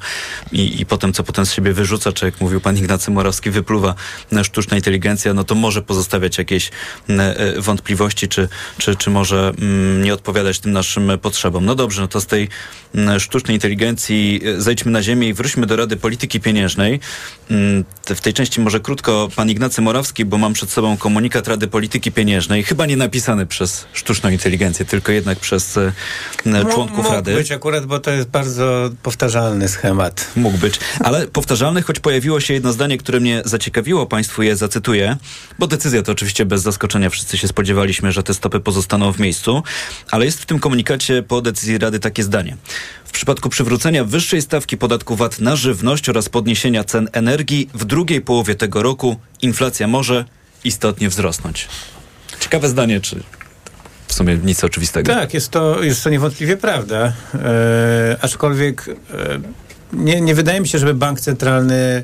i, i potem, co potem z siebie wyrzuca, czy jak mówił pan Ignacy Morawski, wypluwa sztuczna inteligencja, no to może pozostawiać jakieś e, wątpliwości, czy, czy, czy może mm, nie odpowiadać tym naszym potrzebom. No dobrze, no to z tej sztucznej inteligencji e, zejdźmy na ziemię i wróćmy do Rady Polityki Pieniężnej. Mm, W tej części może krótko pan Ignacy Morawski, bo mam przed sobą komunikat Rady Polityki Pieniężnej, chyba nie napisany przez sztuczną inteligencję, tylko jednak przez e, członków Mógł Rady. być akurat, bo to jest bardzo powtarzalny schemat. Mógł być, ale powtarzalny, choć pojawiło się jedno zdanie, które mnie zaciekawiło, państwu je zacytuję, bo decyzja to oczywiście bez zaskoczenia, wszyscy się spodziewaliśmy, że te stopy pozostaną w miejscu, ale jest w tym komunikacie po decyzji Rady takie zdanie. W przypadku przywrócenia wyższej stawki podatku VAT na żywność oraz podniesienia cen energii w drugiej połowie tego roku inflacja może istotnie wzrosnąć. Ciekawe zdanie, czy w sumie nic oczywistego. Tak, jest to, jest to niewątpliwie prawda. E, aczkolwiek e, nie, nie wydaje mi się, żeby bank centralny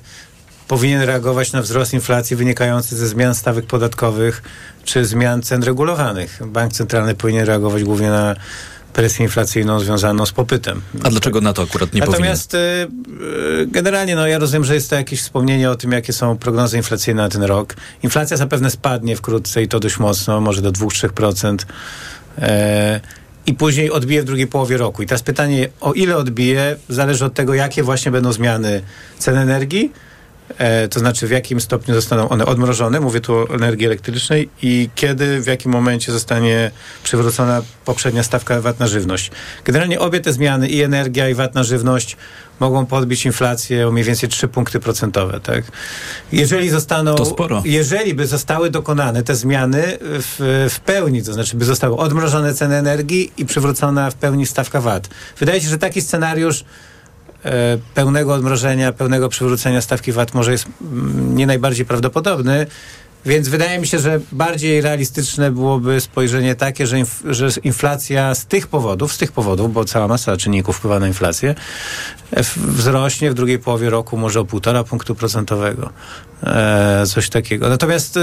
powinien reagować na wzrost inflacji wynikający ze zmian stawek podatkowych czy zmian cen regulowanych. Bank centralny powinien reagować głównie na presję inflacyjną związaną z popytem. A dlaczego na to akurat nie powinien? Natomiast e, e, generalnie no, ja rozumiem, że jest to jakieś wspomnienie o tym, jakie są prognozy inflacyjne na ten rok. Inflacja zapewne spadnie wkrótce i to dość mocno, może do 2-3%. E, I później odbije w drugiej połowie roku. I teraz pytanie, o ile odbije, zależy od tego, jakie właśnie będą zmiany cen energii, to znaczy w jakim stopniu zostaną one odmrożone, mówię tu o energii elektrycznej, i kiedy, w jakim momencie zostanie przywrócona poprzednia stawka VAT na żywność. Generalnie obie te zmiany, i energia, i VAT na żywność, mogą podbić inflację o mniej więcej 3 punkty procentowe. Tak? Jeżeli zostaną, To sporo. jeżeli by zostały dokonane te zmiany w, w pełni, to znaczy by zostały odmrożone ceny energii i przywrócona w pełni stawka VAT. Wydaje się, że taki scenariusz e, pełnego odmrożenia, pełnego przywrócenia stawki VAT może jest mm, nie najbardziej prawdopodobny, więc wydaje mi się, że bardziej realistyczne byłoby spojrzenie takie, że, inf- że inflacja z tych powodów, z tych powodów, bo cała masa czynników wpływa na inflację, wzrośnie w drugiej połowie roku może o półtora punktu procentowego. E, coś takiego. Natomiast, e,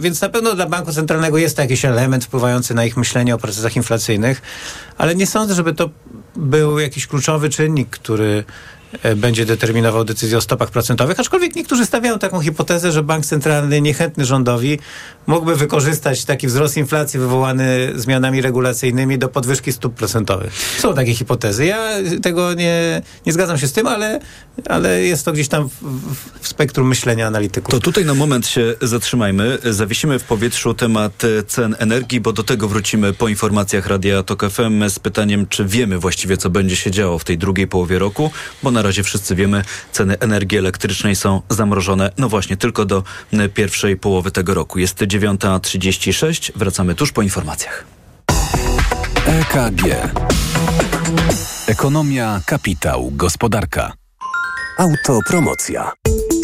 więc na pewno dla Banku Centralnego jest to jakiś element wpływający na ich myślenie o procesach inflacyjnych, ale nie sądzę, żeby to był jakiś kluczowy czynnik, który będzie determinował decyzję o stopach procentowych, aczkolwiek niektórzy stawiają taką hipotezę, że bank centralny niechętny rządowi mógłby wykorzystać taki wzrost inflacji wywołany zmianami regulacyjnymi do podwyżki stóp procentowych. Są takie hipotezy. Ja tego nie, nie zgadzam się z tym, ale, ale jest to gdzieś tam w, w- w spektrum myślenia analityków. To tutaj na moment się zatrzymajmy. Zawiesimy w powietrzu temat e, cen energii, bo do tego wrócimy po informacjach Radia Tok FM z pytaniem, czy wiemy właściwie, co będzie się działo w tej drugiej połowie roku, bo na razie wszyscy wiemy, ceny energii elektrycznej są zamrożone, no właśnie, tylko do e, pierwszej połowy tego roku. Jest 9.36, wracamy tuż po informacjach. EKG. Ekonomia, kapitał, gospodarka. Autopromocja.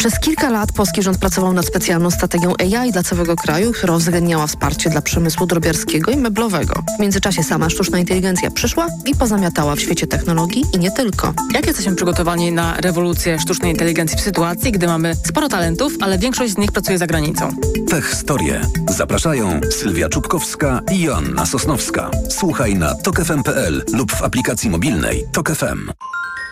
Przez kilka lat polski rząd pracował nad specjalną strategią AI dla całego kraju, która uwzględniała wsparcie dla przemysłu drobiarskiego i meblowego. W międzyczasie sama sztuczna inteligencja przyszła i pozamiatała w świecie technologii i nie tylko. Jak jesteśmy przygotowani na rewolucję sztucznej inteligencji w sytuacji, gdy mamy sporo talentów, ale większość z nich pracuje za granicą? Tech Storie. Zapraszają Sylwia Czubkowska i Joanna Sosnowska. Słuchaj na tokefm.pl lub w aplikacji mobilnej Tok FM.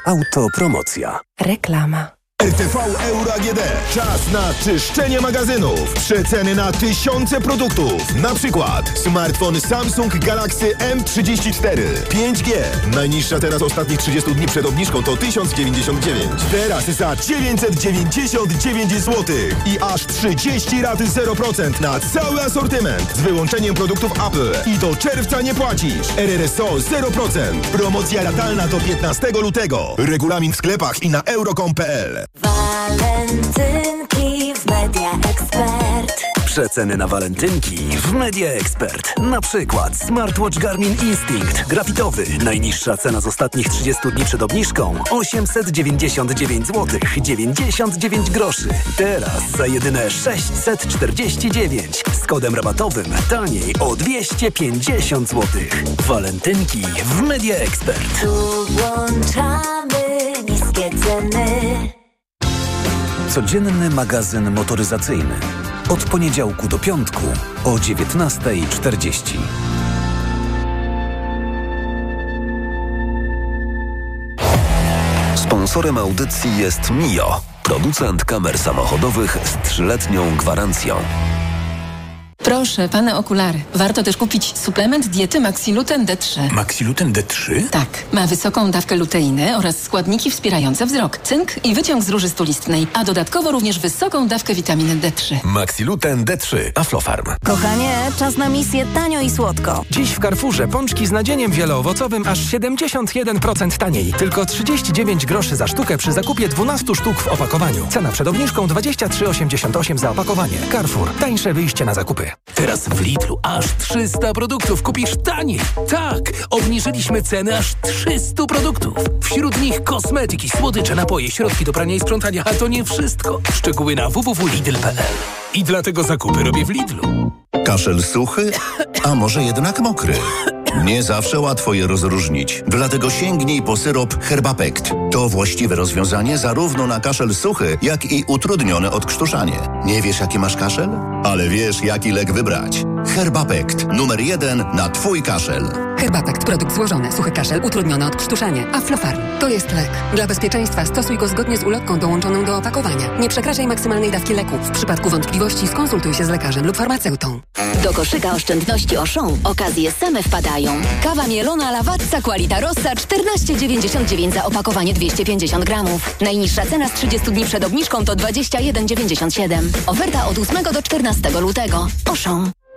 Autopromocja. Reklama. RTV Euro AGD. Czas na czyszczenie magazynów. Przeceny na tysiące produktów. Na przykład smartfon Samsung Galaxy M34 5G. Najniższa teraz ostatnich 30 dni przed obniżką to 1099. Teraz za 999 zł. I aż 30 raty 0% na cały asortyment. Z wyłączeniem produktów Apple. I do czerwca nie płacisz. RRSO 0%. Promocja ratalna do 15 lutego. Regulamin w sklepach i na euro.com.pl Walentynki w Media Expert. Przeceny na walentynki w Media Expert. Na przykład smartwatch Garmin Instinct grafitowy. Najniższa cena z ostatnich 30 dni przed obniżką 899 zł 99 groszy. Teraz za jedyne 649 z kodem rabatowym taniej o 250 zł. Walentynki w Media Expert. Tu włączamy niskie ceny. Codzienny magazyn motoryzacyjny. Od poniedziałku do piątku o 19.40. Sponsorem audycji jest Mio, producent kamer samochodowych z trzyletnią gwarancją. Proszę, pane okulary. Warto też kupić suplement diety Maxiluten D3. Maxiluten D3? Tak. Ma wysoką dawkę luteiny oraz składniki wspierające wzrok, cynk i wyciąg z róży stulistnej, a dodatkowo również wysoką dawkę witaminy D3. Maxiluten D3. Aflofarm. Kochanie, czas na misję tanio i słodko. Dziś w Carrefourze pączki z nadzieniem wieloowocowym aż 71% taniej. Tylko 39 groszy za sztukę przy zakupie 12 sztuk w opakowaniu. Cena przed obniżką 23,88 za opakowanie. Carrefour. Tańsze wyjście na zakupy. Teraz w Lidlu aż 300 produktów kupisz taniej. Tak, obniżyliśmy ceny aż 300 produktów. Wśród nich kosmetyki, słodycze, napoje, środki do prania i sprzątania. A to nie wszystko. Szczegóły na www.lidl.pl I dlatego zakupy robię w Lidlu. Kaszel suchy, a może jednak mokry? Nie zawsze łatwo je rozróżnić, dlatego sięgnij po syrop Herbapekt. To właściwe rozwiązanie zarówno na kaszel suchy, jak i utrudnione odkrztuszanie. Nie wiesz, jaki masz kaszel? Ale wiesz, jaki lek wybrać. Herbapekt. Numer jeden na Twój kaszel. Herbapekt, produkt złożony, suchy kaszel, utrudnione odkrztuszanie. Aflofarm. To jest lek. Dla bezpieczeństwa stosuj go zgodnie z ulotką dołączoną do opakowania. Nie przekraczaj maksymalnej dawki leku. W przypadku wątpliwości skonsultuj się z lekarzem lub farmaceutą. Do koszyka oszczędności Auchan okazje same wpadają. Kawa mielona Lavazza Qualita Rossa 14,99 za opakowanie 250 gramów. Najniższa cena z 30 dni przed obniżką to 21,97. Oferta od 8 do 14 lutego. Auchan.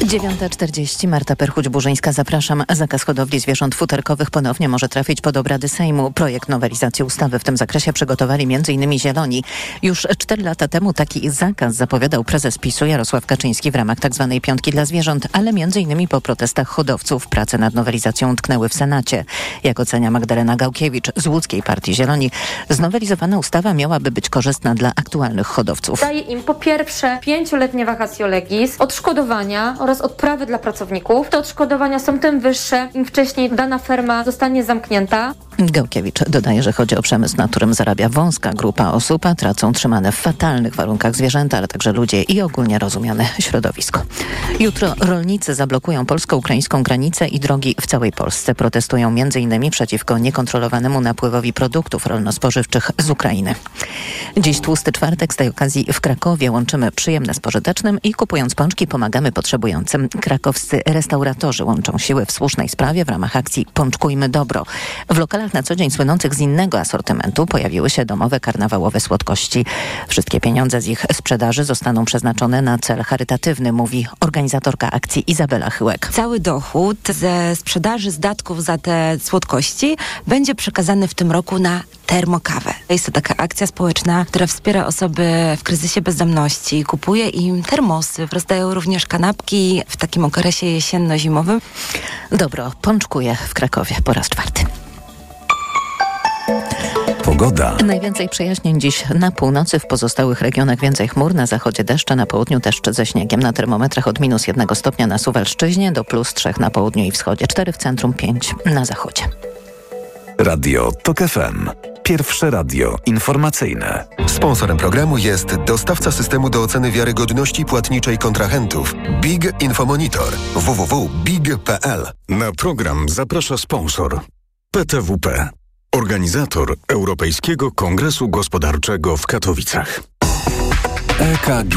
9.40. Marta Perchuć-Burzyńska. Zapraszam. Zakaz hodowli zwierząt futerkowych ponownie może trafić pod obrady Sejmu. Projekt nowelizacji ustawy w tym zakresie przygotowali m.in. Zieloni. Już cztery lata temu taki zakaz zapowiadał prezes PiSu Jarosław Kaczyński w ramach tzw. Tak piątki dla zwierząt, ale m.in. po protestach hodowców prace nad nowelizacją tknęły w Senacie. Jak ocenia Magdalena Gałkiewicz z łódzkiej Partii Zieloni, znowelizowana ustawa miałaby być korzystna dla aktualnych hodowców. Daje im po pierwsze pięcioletnie vacatio legis, odszkodowania odprawy dla pracowników. Te odszkodowania są tym wyższe, im wcześniej dana ferma zostanie zamknięta. Gałkiewicz dodaje, że chodzi o przemysł, na którym zarabia wąska grupa osób, a tracą trzymane w fatalnych warunkach zwierzęta, ale także ludzie i ogólnie rozumiane środowisko. Jutro rolnicy zablokują polsko-ukraińską granicę i drogi w całej Polsce. Protestują m.in. przeciwko niekontrolowanemu napływowi produktów rolno-spożywczych z Ukrainy. Dziś tłusty czwartek, z tej okazji w Krakowie łączymy przyjemne z pożytecznym i kupując pączki pomagamy potrzebującym. Krakowscy restauratorzy łączą siły w słusznej sprawie w ramach akcji Pączkujmy Dobro. W lokalach na co dzień słynących z innego asortymentu pojawiły się domowe karnawałowe słodkości. Wszystkie pieniądze z ich sprzedaży zostaną przeznaczone na cel charytatywny, mówi organizatorka akcji Izabela Chyłek. Cały dochód ze sprzedaży zdatków za te słodkości będzie przekazany w tym roku na termokawę. Jest to taka akcja społeczna, która wspiera osoby w kryzysie bezdomności, kupuje im termosy, rozdają również kanapki w takim okresie jesienno-zimowym. Dobro, pączkuję w Krakowie po raz czwarty. Pogoda. Najwięcej przejaśnień dziś na północy, w pozostałych regionach więcej chmur, na zachodzie deszcze, na południu deszcz ze śniegiem. Na termometrach od minus jednego stopnia na Suwalszczyźnie do plus trzech na południu i wschodzie, cztery w centrum, pięć na zachodzie. Radio TOK FM. Pierwsze radio informacyjne. Sponsorem programu jest dostawca systemu do oceny wiarygodności płatniczej kontrahentów Big Infomonitor www.big.pl. Na program zaprasza sponsor PTWP, organizator Europejskiego Kongresu Gospodarczego w Katowicach. EKG.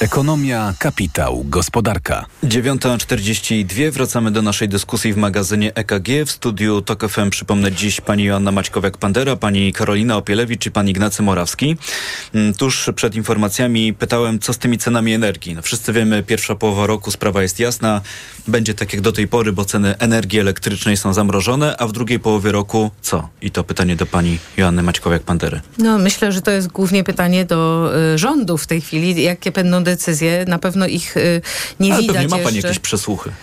Ekonomia, kapitał, gospodarka. 9.42. Wracamy do naszej dyskusji w magazynie EKG. W studiu TOK FM przypomnę dziś pani Joanna Maćkowiak-Pandera, pani Karolina Opielewicz i pan Ignacy Morawski. Mm, Tuż przed informacjami pytałem, co z tymi cenami energii. No wszyscy wiemy, pierwsza połowa roku sprawa jest jasna. Będzie tak jak do tej pory, bo ceny energii elektrycznej są zamrożone, a w drugiej połowie roku co? I to pytanie do pani Joanny Maćkowiak-Pandery. No myślę, że to jest głównie pytanie do y, rządu w tej chwili, jakie będą decyzje. Na pewno ich y, nie Ale widać pewnie ma pani jakieś przesłuchy.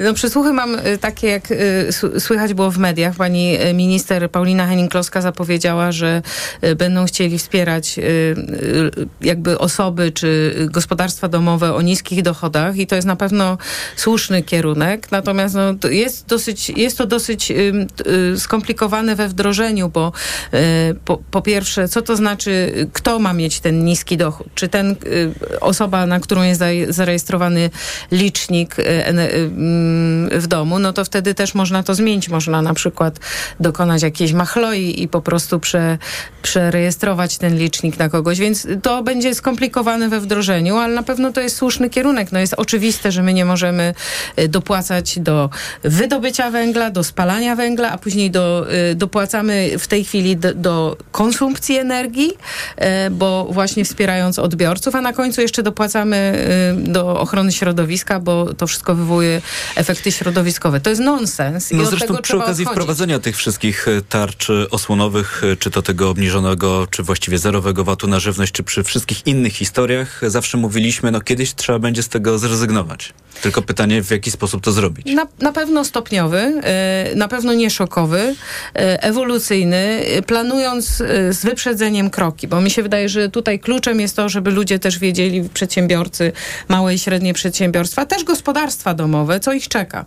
No przysłuchy mam y, takie, jak y, słychać było w mediach. Pani y, minister Paulina Henning-Kloska zapowiedziała, że y, będą chcieli wspierać y, y, jakby osoby czy gospodarstwa domowe o niskich dochodach i to jest na pewno słuszny kierunek. Natomiast no, to jest, dosyć, jest to dosyć y, skomplikowane we wdrożeniu, bo y, po, po pierwsze, co to znaczy, y, kto ma mieć ten niski dochód? Czy ten y, osoba, na którą jest zarejestrowany licznik y, y, mm, w domu, no to wtedy też można to zmienić. Można na przykład dokonać jakiejś machloi i po prostu prze, przerejestrować ten licznik na kogoś, więc to będzie skomplikowane we wdrożeniu, ale na pewno to jest słuszny kierunek. No jest oczywiste, że my nie możemy y, dopłacać do wydobycia węgla, do spalania węgla, a później do, dopłacamy w tej chwili do, do konsumpcji energii, e, bo właśnie wspierając odbiorców, a na końcu jeszcze dopłacamy y, do ochrony środowiska, bo to wszystko wywołuje efekty środowiskowe. To jest nonsens. No zresztą przy okazji odchodzić. wprowadzenia tych wszystkich e, tarcz e, osłonowych, czy to tego obniżonego, czy właściwie zerowego VAT-u na żywność, czy przy wszystkich innych historiach, zawsze mówiliśmy, no kiedyś trzeba będzie z tego zrezygnować. Tylko pytanie, w jaki sposób to zrobić. Na, na pewno stopniowy, e, na pewno nie szokowy, e, ewolucyjny, e, planując z wyprzedzeniem kroki, bo mi się wydaje, że tutaj kluczem jest to, żeby ludzie też wiedzieli, przedsiębiorcy, małe i średnie przedsiębiorstwa, też gospodarstwa domowe, co ich czeka.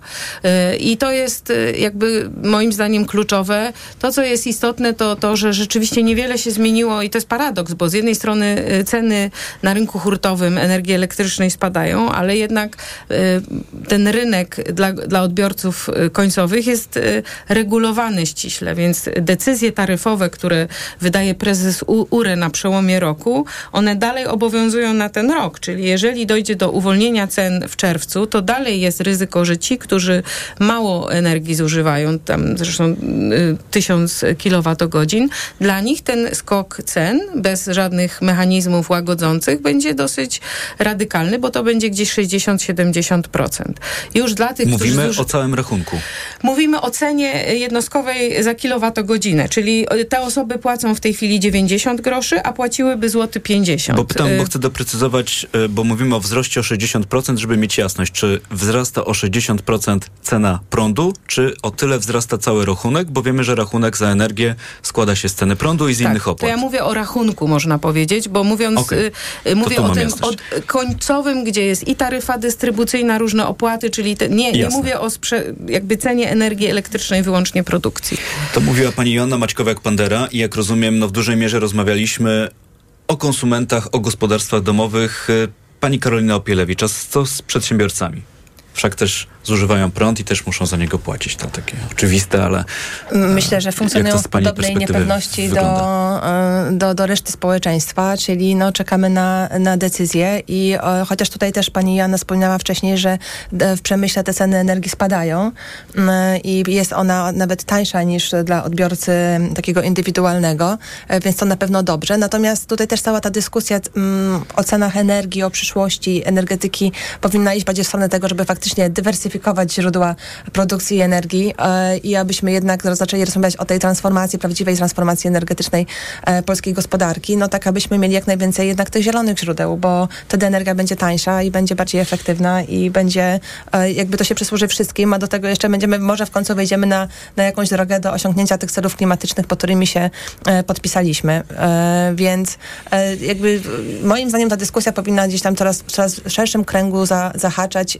I to jest jakby moim zdaniem kluczowe. To, co jest istotne, to to, że rzeczywiście niewiele się zmieniło i to jest paradoks, bo z jednej strony ceny na rynku hurtowym energii elektrycznej spadają, ale jednak ten rynek dla, dla odbiorców e, końcowych jest e, regulowany ściśle, więc decyzje taryfowe, które wydaje prezes URE na przełomie roku, one dalej obowiązują na ten rok, czyli jeżeli dojdzie do uwolnienia cen w czerwcu, to dalej jest ryzyko, że ci, którzy mało energii zużywają, tam zresztą y, 1000 kilowatogodzin, dla nich ten skok cen bez żadnych mechanizmów łagodzących będzie dosyć radykalny, bo to będzie gdzieś 60-70%. Już dla tych, którzy Mówimy zuży... o całym rachunku. Mówimy o cenie jednostkowej za kilowatogodzinę, czyli te osoby płacą w tej chwili 90 groszy, a płaciłyby złoty 50. Bo pytam, bo Y, chcę doprecyzować, e, bo mówimy o wzroście o 60%, żeby mieć jasność, czy wzrasta o 60% cena prądu, czy o tyle wzrasta cały rachunek, bo wiemy, że rachunek za energię składa się z ceny prądu i z innych To opłat. ja mówię o rachunku, można powiedzieć, bo mówiąc, Okej. y, y, To mówię o tym od końcowym, gdzie jest i taryfa dystrybucyjna, różne opłaty, czyli te, nie, nie mówię o sprze- jakby cenie energii elektrycznej wyłącznie produkcji. To mówiła pani Joanna Maćkowiak-Pandera i jak rozumiem, no w dużej mierze rozmawialiśmy o konsumentach, o gospodarstwach domowych. Pani Karolina Opielewicz, a co z przedsiębiorcami? Wszak też zużywają prąd i też muszą za niego płacić. To takie oczywiste, ale Myślę, że funkcjonują w podobnej niepewności do, e, do, do reszty społeczeństwa, czyli no, czekamy na, na decyzję i e, chociaż tutaj też pani Joanna wspomniała wcześniej, że e, w przemyśle te ceny energii spadają i jest ona nawet tańsza niż dla odbiorcy takiego indywidualnego, e, więc to na pewno dobrze. Natomiast tutaj też cała ta dyskusja o cenach energii, o przyszłości energetyki powinna iść bardziej w stronę tego, żeby faktycznie dywersyfikować źródła produkcji energii e, i abyśmy jednak zaczęli rozmawiać o tej transformacji, prawdziwej transformacji energetycznej e, polskiej gospodarki, no tak abyśmy mieli jak najwięcej jednak tych zielonych źródeł, bo wtedy energia będzie tańsza i będzie bardziej efektywna i będzie, e, jakby to się przysłuży wszystkim, a do tego jeszcze będziemy, może w końcu wejdziemy na, na jakąś drogę do osiągnięcia tych celów klimatycznych, pod którymi się podpisaliśmy. Więc jakby moim zdaniem ta dyskusja powinna gdzieś tam coraz, coraz szerszym kręgu za, zahaczać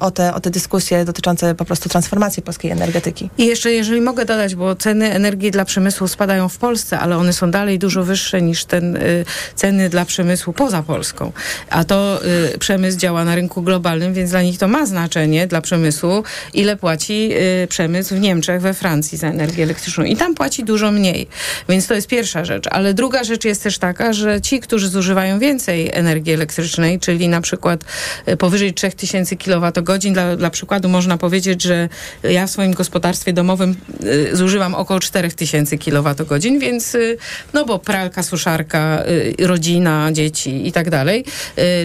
o te, o te dyskusje dotyczące po prostu transformacji polskiej energetyki. I jeszcze, jeżeli mogę dodać, bo ceny energii dla przemysłu spadają w Polsce, ale one są dalej dużo wyższe niż ten, y, ceny dla przemysłu poza Polską. A to y, przemysł działa na rynku globalnym, więc dla nich to ma znaczenie, dla przemysłu, ile płaci y, przemysł w Niemczech, we Francji za energię elektryczną. I tam płaci dużo mniej. Więc to jest pierwsza rzecz. Ale druga rzecz jest też taka, że ci, którzy zużywają więcej energii elektrycznej, czyli na przykład y, powyżej 3000 kWh, dla, dla przykładu można powiedzieć, że ja w swoim gospodarstwie domowym y, zużywam około 4000 kWh, więc y, no bo pralka, suszarka, y, rodzina, dzieci i tak dalej.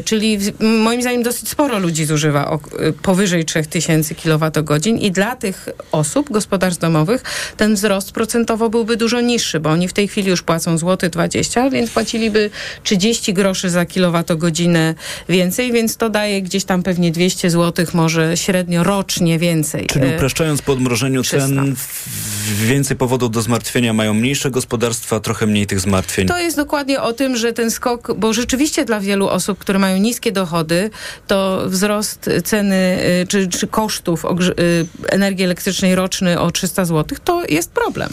Czyli moim zdaniem dosyć sporo ludzi zużywa powyżej 3000 kWh i dla tych osób, gospodarstw domowych, ten wzrost procentowo byłby dużo niższy, bo oni w tej chwili już płacą złoty 20, więc płaciliby 30 groszy za kilowatogodzinę więcej, więc to daje gdzieś tam pewnie 200 zł może średnio rocznie więcej. Czyli Y, upraszczając po odmrożeniu cen, w- więcej powodów do zmartwienia mają mniejsze gospodarstwa, trochę mniej tych zmartwień. To jest dokładnie o tym, że ten skok, bo rzeczywiście dla wielu osób, które mają niskie dochody, to wzrost ceny y, czy, czy kosztów y, energii elektrycznej roczny o 300 zł, to jest problem.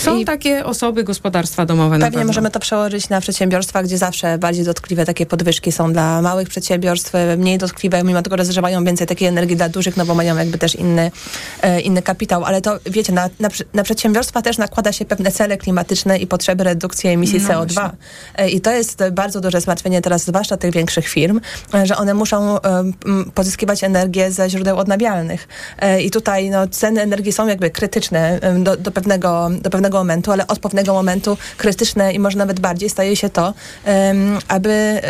Są takie osoby, gospodarstwa domowe na Pewnie pewno. możemy to przełożyć na przedsiębiorstwa, gdzie zawsze bardziej dotkliwe takie podwyżki są dla małych przedsiębiorstw, mniej dotkliwe, mimo tego, że zużywają więcej takiej energii dla dużych, no bo mają jakby też inny, e, inny kapitał. Ale to wiecie, na, na, na przedsiębiorstwa też nakłada się pewne cele klimatyczne i potrzeby redukcji emisji No CO2. właśnie. E, I to jest bardzo duże zmartwienie teraz, zwłaszcza tych większych firm, e, że one muszą e, pozyskiwać energię ze źródeł odnawialnych. I tutaj no, ceny energii są jakby krytyczne do, do, pewnego, do pewnego momentu, ale od pewnego momentu krytyczne i może nawet bardziej staje się to, aby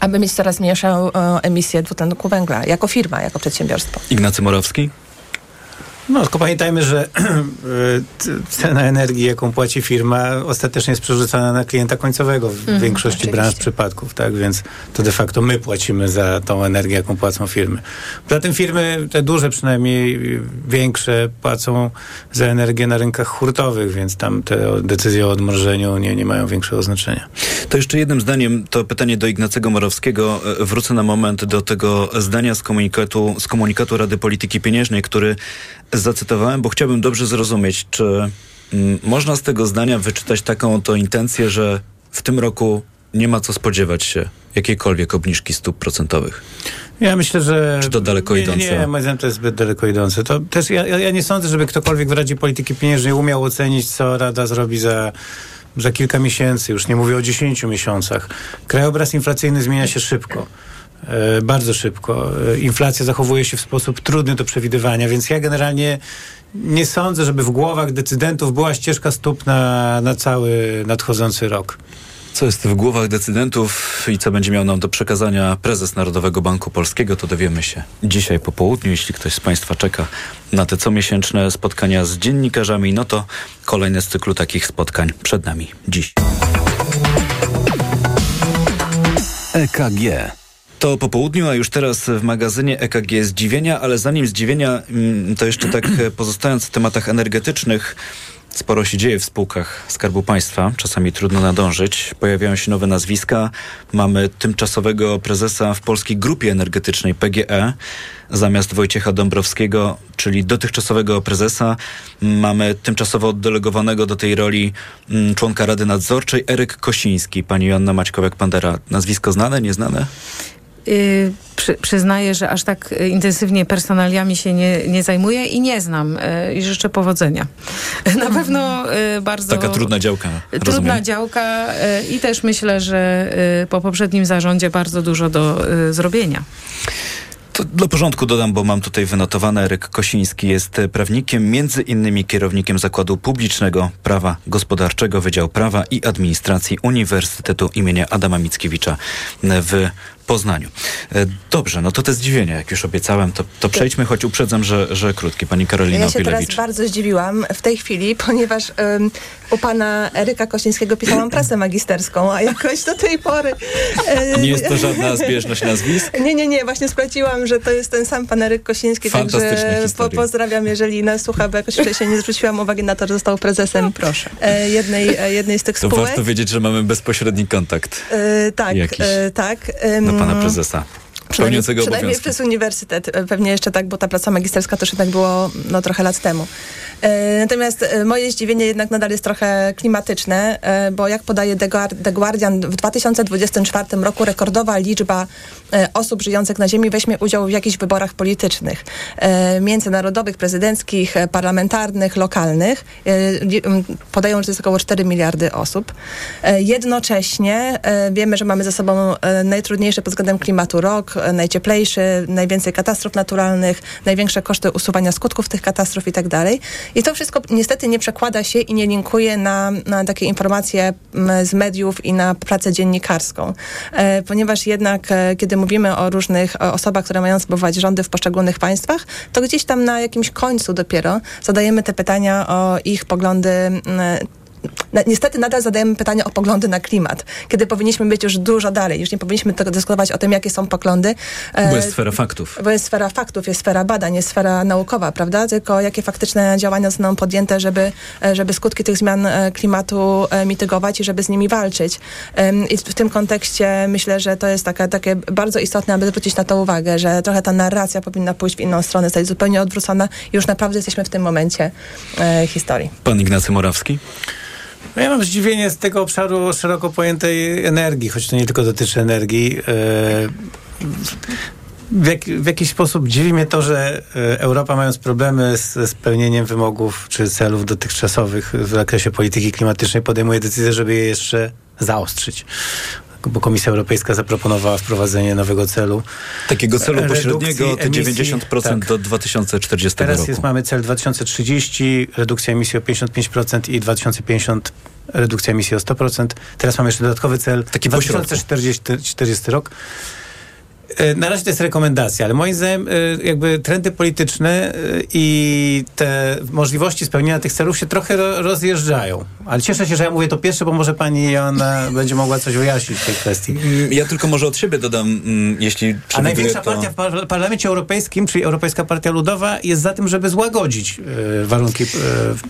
aby mieć coraz mniejszą emisję dwutlenku węgla, jako firma, jako przedsiębiorstwo. Ignacy Morawski? No, tylko pamiętajmy, że t- cena energii, jaką płaci firma, ostatecznie jest przerzucana na klienta końcowego w Mhm, większości oczywiście. branż przypadków, tak? Więc to de facto my płacimy za tą energię, jaką płacą firmy. Poza tym firmy, te duże przynajmniej, większe, płacą za energię na rynkach hurtowych, więc tam te decyzje o odmrożeniu nie, nie mają większego znaczenia. To jeszcze jednym zdaniem to pytanie do Ignacego Morowskiego. E, Wrócę na moment do tego zdania z komunikatu, z komunikatu Rady Polityki Pieniężnej, który zacytowałem, bo chciałbym dobrze zrozumieć, czy mm, można z tego zdania wyczytać taką oto intencję, że w tym roku nie ma co spodziewać się jakiejkolwiek obniżki stóp procentowych. Ja myślę, że... Czy to daleko nie, idące? Nie, moim zdaniem to jest zbyt daleko idące. To też ja, ja ja nie sądzę, żeby ktokolwiek w Radzie Polityki Pieniężnej umiał ocenić, co Rada zrobi za, za kilka miesięcy. Już nie mówię o 10 miesiącach. Krajobraz inflacyjny zmienia się szybko. E, bardzo szybko. E, inflacja zachowuje się w sposób trudny do przewidywania, więc ja generalnie nie sądzę, żeby w głowach decydentów była ścieżka stóp na, na cały nadchodzący rok. Co jest w głowach decydentów i co będzie miał nam do przekazania prezes Narodowego Banku Polskiego, to dowiemy się dzisiaj po południu. Jeśli ktoś z Państwa czeka na te comiesięczne spotkania z dziennikarzami, no to kolejne z cyklu takich spotkań przed nami dziś. EKG. To po południu, a już teraz w magazynie EKG zdziwienia, ale zanim zdziwienia, mm, to jeszcze tak e, pozostając w tematach energetycznych, sporo się dzieje w spółkach Skarbu Państwa. Czasami trudno nadążyć. Pojawiają się nowe nazwiska. Mamy tymczasowego prezesa w Polskiej Grupie Energetycznej PGE. Zamiast Wojciecha Dąbrowskiego, czyli dotychczasowego prezesa, mamy tymczasowo oddelegowanego do tej roli mm, członka Rady Nadzorczej Eryk Kosiński. Pani Joanna Maćkowiak-Pandera. Nazwisko znane, nieznane? Y, przy, przyznaję, że aż tak y, intensywnie personaliami się nie, nie zajmuję i nie znam y, i życzę powodzenia. Na pewno bardzo... Taka trudna działka. Trudna rozumiem. działka i też myślę, że po poprzednim zarządzie bardzo dużo do zrobienia. To dla porządku dodam, bo mam tutaj wynotowane. Eryk Kosiński jest prawnikiem, między innymi kierownikiem Zakładu Publicznego Prawa Gospodarczego Wydział Prawa i Administracji Uniwersytetu imienia Adama Mickiewicza w Poznaniu. E, Dobrze, no to te zdziwienia, jak już obiecałem, to, to przejdźmy, choć uprzedzam, że, że krótkie. Pani Karolina Ja się teraz Opielewicz. bardzo zdziwiłam w tej chwili, ponieważ um, u pana Eryka Kosińskiego pisałam pracę magisterską, a jakoś do tej pory... e, Nie jest to żadna zbieżność nazwisk? Nie, nie, nie, właśnie sprawdziłam, że to jest ten sam pan Eryk Kosiński, Fantastyczne także po, pozdrawiam, jeżeli nas słucha, bo jakoś wcześniej nie zwróciłam uwagi na to, że został prezesem proszę. jednej, e, jednej z tych To spółek. warto wiedzieć, że mamy bezpośredni kontakt E, tak, Jakiś. e, tak. do pana prezesa. Przynajmniej obowiązki. przez uniwersytet. E, Pewnie jeszcze tak, bo ta praca magisterska to już jednak było no, trochę lat temu. E, Natomiast e, moje zdziwienie jednak nadal jest trochę klimatyczne, bo jak podaje The Guar- The Guardian, w 2024 roku rekordowa liczba osób żyjących na Ziemi weźmie udział w jakichś wyborach politycznych. Międzynarodowych, prezydenckich, parlamentarnych, lokalnych. Podają, że to jest około 4 miliardy osób. Jednocześnie wiemy, że mamy za sobą najtrudniejszy pod względem klimatu rok, najcieplejszy, najwięcej katastrof naturalnych, największe koszty usuwania skutków tych katastrof i tak dalej. I to wszystko niestety nie przekłada się i nie linkuje na, na takie informacje m, z mediów i na pracę dziennikarską. E, Ponieważ jednak, e, kiedy mówimy o różnych osobach, które mają sprawować rządy w poszczególnych państwach, to gdzieś tam na jakimś końcu dopiero zadajemy te pytania o ich poglądy m, na, niestety nadal zadajemy pytania o poglądy na klimat, kiedy powinniśmy być już dużo dalej, już nie powinniśmy tylko dyskutować o tym, jakie są poglądy. e, Bo jest sfera faktów. bo jest sfera faktów, jest sfera badań, jest sfera naukowa, prawda? Tylko jakie faktyczne działania zostaną podjęte, żeby, e, żeby skutki tych zmian e, klimatu e, mitygować i żeby z nimi walczyć. Em, I w tym kontekście myślę, że to jest taka, takie bardzo istotne, aby zwrócić na to uwagę, że trochę ta narracja powinna pójść w inną stronę, zostać zupełnie odwrócona i już naprawdę jesteśmy w tym momencie e, historii. Pan Ignacy Morawski? No ja mam zdziwienie z tego obszaru szeroko pojętej energii, choć to nie tylko dotyczy energii. E, W, jak, w jakiś sposób dziwi mnie to, że e, Europa mając problemy z, spełnieniem wymogów czy celów dotychczasowych w zakresie polityki klimatycznej podejmuje decyzję, żeby je jeszcze zaostrzyć. Bo Komisja Europejska zaproponowała wprowadzenie nowego celu. Takiego celu pośredniego to emisji. 90% Tak. do 2040 Teraz roku. jest, mamy cel 2030, redukcja emisji o 55% i 2050 redukcja emisji o 100%. Teraz mamy jeszcze dodatkowy cel Taki pośrodku. 2040 rok. E, Na razie to jest rekomendacja, ale moim zdaniem e, jakby trendy polityczne e, i te możliwości spełnienia tych celów się trochę ro- rozjeżdżają. Ale cieszę się, że ja mówię to pierwsze, bo może pani Joanna będzie mogła coś wyjaśnić w tej kwestii. Mm, Ja tylko może od siebie dodam, mm, jeśli A największa to... partia w par- Parlamencie Europejskim, czyli Europejska Partia Ludowa, jest za tym, żeby złagodzić warunki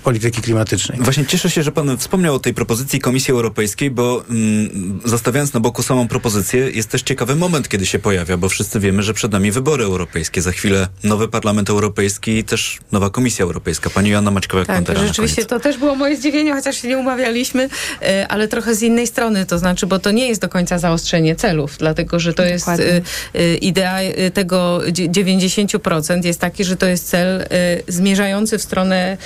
polityki klimatycznej. Właśnie cieszę się, że pan wspomniał o tej propozycji Komisji Europejskiej, bo mm, zostawiając na boku samą propozycję, jest też ciekawy moment, kiedy się pojawia, bo wszyscy wiemy, że przed nami wybory europejskie. Za chwilę nowy Parlament Europejski i też nowa Komisja Europejska. Pani Joanna Maćkowiak-Pantera Tak, rzeczywiście to też było moje zdziwienie, chociaż się nie umawialiśmy, e, ale trochę z innej strony, to znaczy, bo to nie jest do końca zaostrzenie celów, dlatego że to jest Dokładnie. e, e, idea e, tego dzie- 90% jest taki, że to jest cel zmierzający w stronę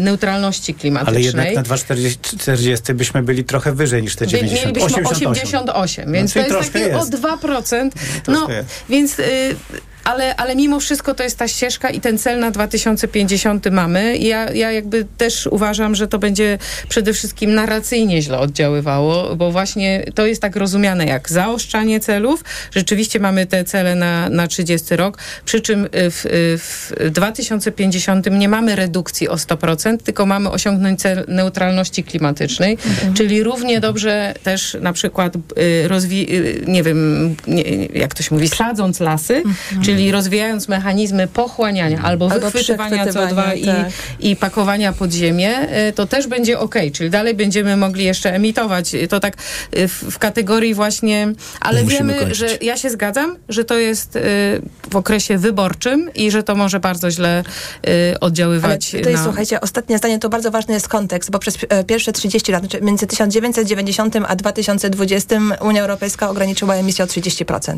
neutralności klimatycznej. Ale jednak na 2,40 byśmy byli trochę wyżej niż te 90. Mielibyśmy 88. 88, więc to czyli jest troszkę takie jest. o 2%. troszkę jest. więc... Y, ale, ale mimo wszystko to jest ta ścieżka i ten cel na 2050 mamy. Ja, ja jakby też uważam, że to będzie przede wszystkim narracyjnie źle oddziaływało, bo właśnie to jest tak rozumiane jak zaostrzanie celów. Rzeczywiście mamy te cele na, na 30 rok, przy czym y, w, y, w 2050 nie mamy redukcji o 100%, tylko mamy osiągnąć cel neutralności klimatycznej, czyli równie dobrze też na przykład y, rozwi- nie wiem, nie, jak to się mówi, sadząc lasy, czyli rozwijając mechanizmy pochłaniania albo, Albo wychwytywania CO2 przechwytywania, i, tak. i pakowania pod ziemię, y, to też będzie ok, czyli dalej będziemy mogli jeszcze emitować. Y, To tak y, w, w kategorii właśnie, ale Musimy wiemy, kończyć. że ja się zgadzam, że to jest w okresie wyborczym i że to może bardzo źle y, Ale oddziaływać tutaj, na... słuchajcie, ostatnie zdanie, to bardzo ważny jest kontekst, bo przez e, pierwsze 30 lat, znaczy między 1990 a 2020 Unia Europejska ograniczyła emisję o 30%.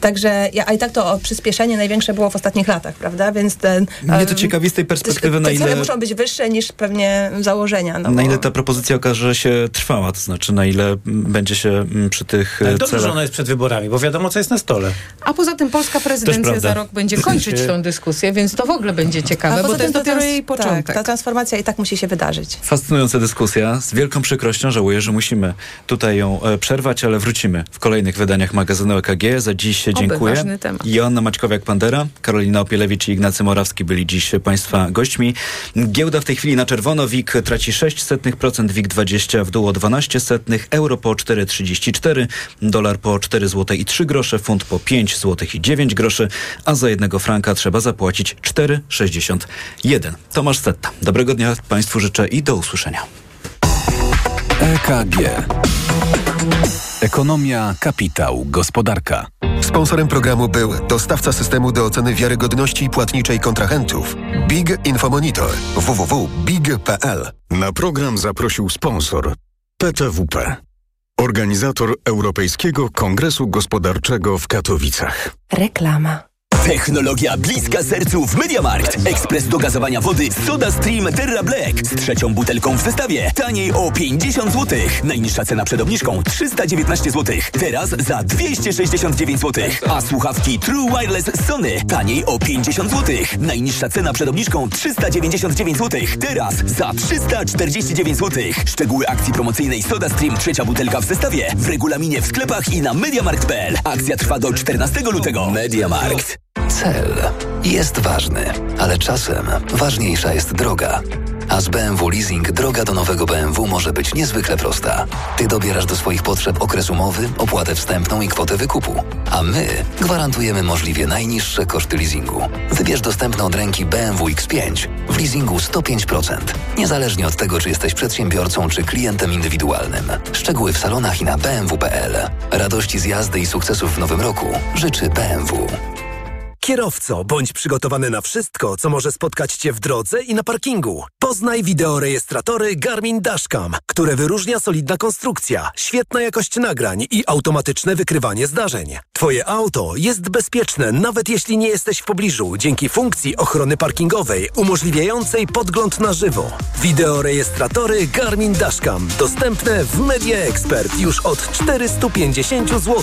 Także, ja, a i tak to o przyspieszenie największe było w ostatnich latach, prawda? Więc ten... Mnie to ciekawi z tej perspektywy, te na cele ile, muszą być wyższe niż pewnie założenia. No na bo- ile ta propozycja okaże się trwała, to znaczy na ile mm, będzie się mm, przy tych Ale e, dobrze, że celach... ona jest przed wyborami, bo wiadomo, co jest na stole. A poza tym polska prezydencja za rok będzie kończyć tą dyskusję, więc to w ogóle będzie ciekawe, A bo to jest dopiero jej początek. Tak, ta transformacja i tak musi się wydarzyć. Fascynująca dyskusja. Z wielką przykrością żałuję, że musimy tutaj ją e, przerwać, ale wrócimy w kolejnych wydaniach magazynu EKG. Za dziś się Oby, dziękuję. ważny temat. Joanna Maćkowiak-Pandera, Karolina Opielewicz i Ignacy Morawski byli dziś Państwa gośćmi. Giełda w tej chwili na czerwono. WIG traci 0,06%, WIG 20 w dół o 12 setnych, euro po 4,34, dolar po 4 zł i 3 grosze, funt po 5 zł i 9 groszy, a za jednego franka trzeba zapłacić 4,61. Tomasz Setta. Dobrego dnia Państwu życzę i do usłyszenia. EKG. Ekonomia, kapitał, gospodarka. Sponsorem programu był dostawca systemu do oceny wiarygodności płatniczej kontrahentów Big Infomonitor www.big.pl. Na program zaprosił sponsor PTWP, organizator Europejskiego Kongresu Gospodarczego w Katowicach. Reklama. Technologia bliska sercu w MediaMarkt. Ekspres do gazowania wody Soda Stream Terra Black z trzecią butelką w zestawie. Taniej o 50 zł. Najniższa cena przed obniżką 319 zł. Teraz za 269 zł. A słuchawki True Wireless Sony taniej o 50 zł. Najniższa cena przed obniżką 399 zł. Teraz za 349 zł. Szczegóły akcji promocyjnej Soda Stream trzecia butelka w zestawie w regulaminie w sklepach i na MediaMarkt.pl. Akcja trwa do 14 lutego. MediaMarkt. Cel jest ważny, ale czasem ważniejsza jest droga. A z BMW Leasing droga do nowego BMW może być niezwykle prosta. Ty dobierasz do swoich potrzeb okres umowy, opłatę wstępną i kwotę wykupu. A my gwarantujemy możliwie najniższe koszty leasingu. Wybierz dostępne od ręki BMW X5 w leasingu 105%. Niezależnie od tego, czy jesteś przedsiębiorcą, czy klientem indywidualnym. Szczegóły w salonach i na bmw.pl. Radości z jazdy i sukcesów w nowym roku życzy BMW. Kierowco, bądź przygotowany na wszystko, co może spotkać Cię w drodze i na parkingu. Poznaj wideorejestratory Garmin Dashcam, które wyróżnia solidna konstrukcja, świetna jakość nagrań i automatyczne wykrywanie zdarzeń. Twoje auto jest bezpieczne, nawet jeśli nie jesteś w pobliżu, dzięki funkcji ochrony parkingowej umożliwiającej podgląd na żywo. Wideorejestratory Garmin Dashcam dostępne w Media Expert już od 450 zł.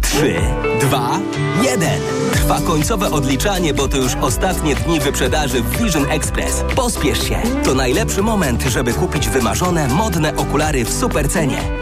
3, 2, 1. Trwa końcowe odliczanie, bo to już ostatnie dni wyprzedaży w Vision Express. Pospiesz się. To najlepszy moment, żeby kupić wymarzone, modne okulary w super cenie.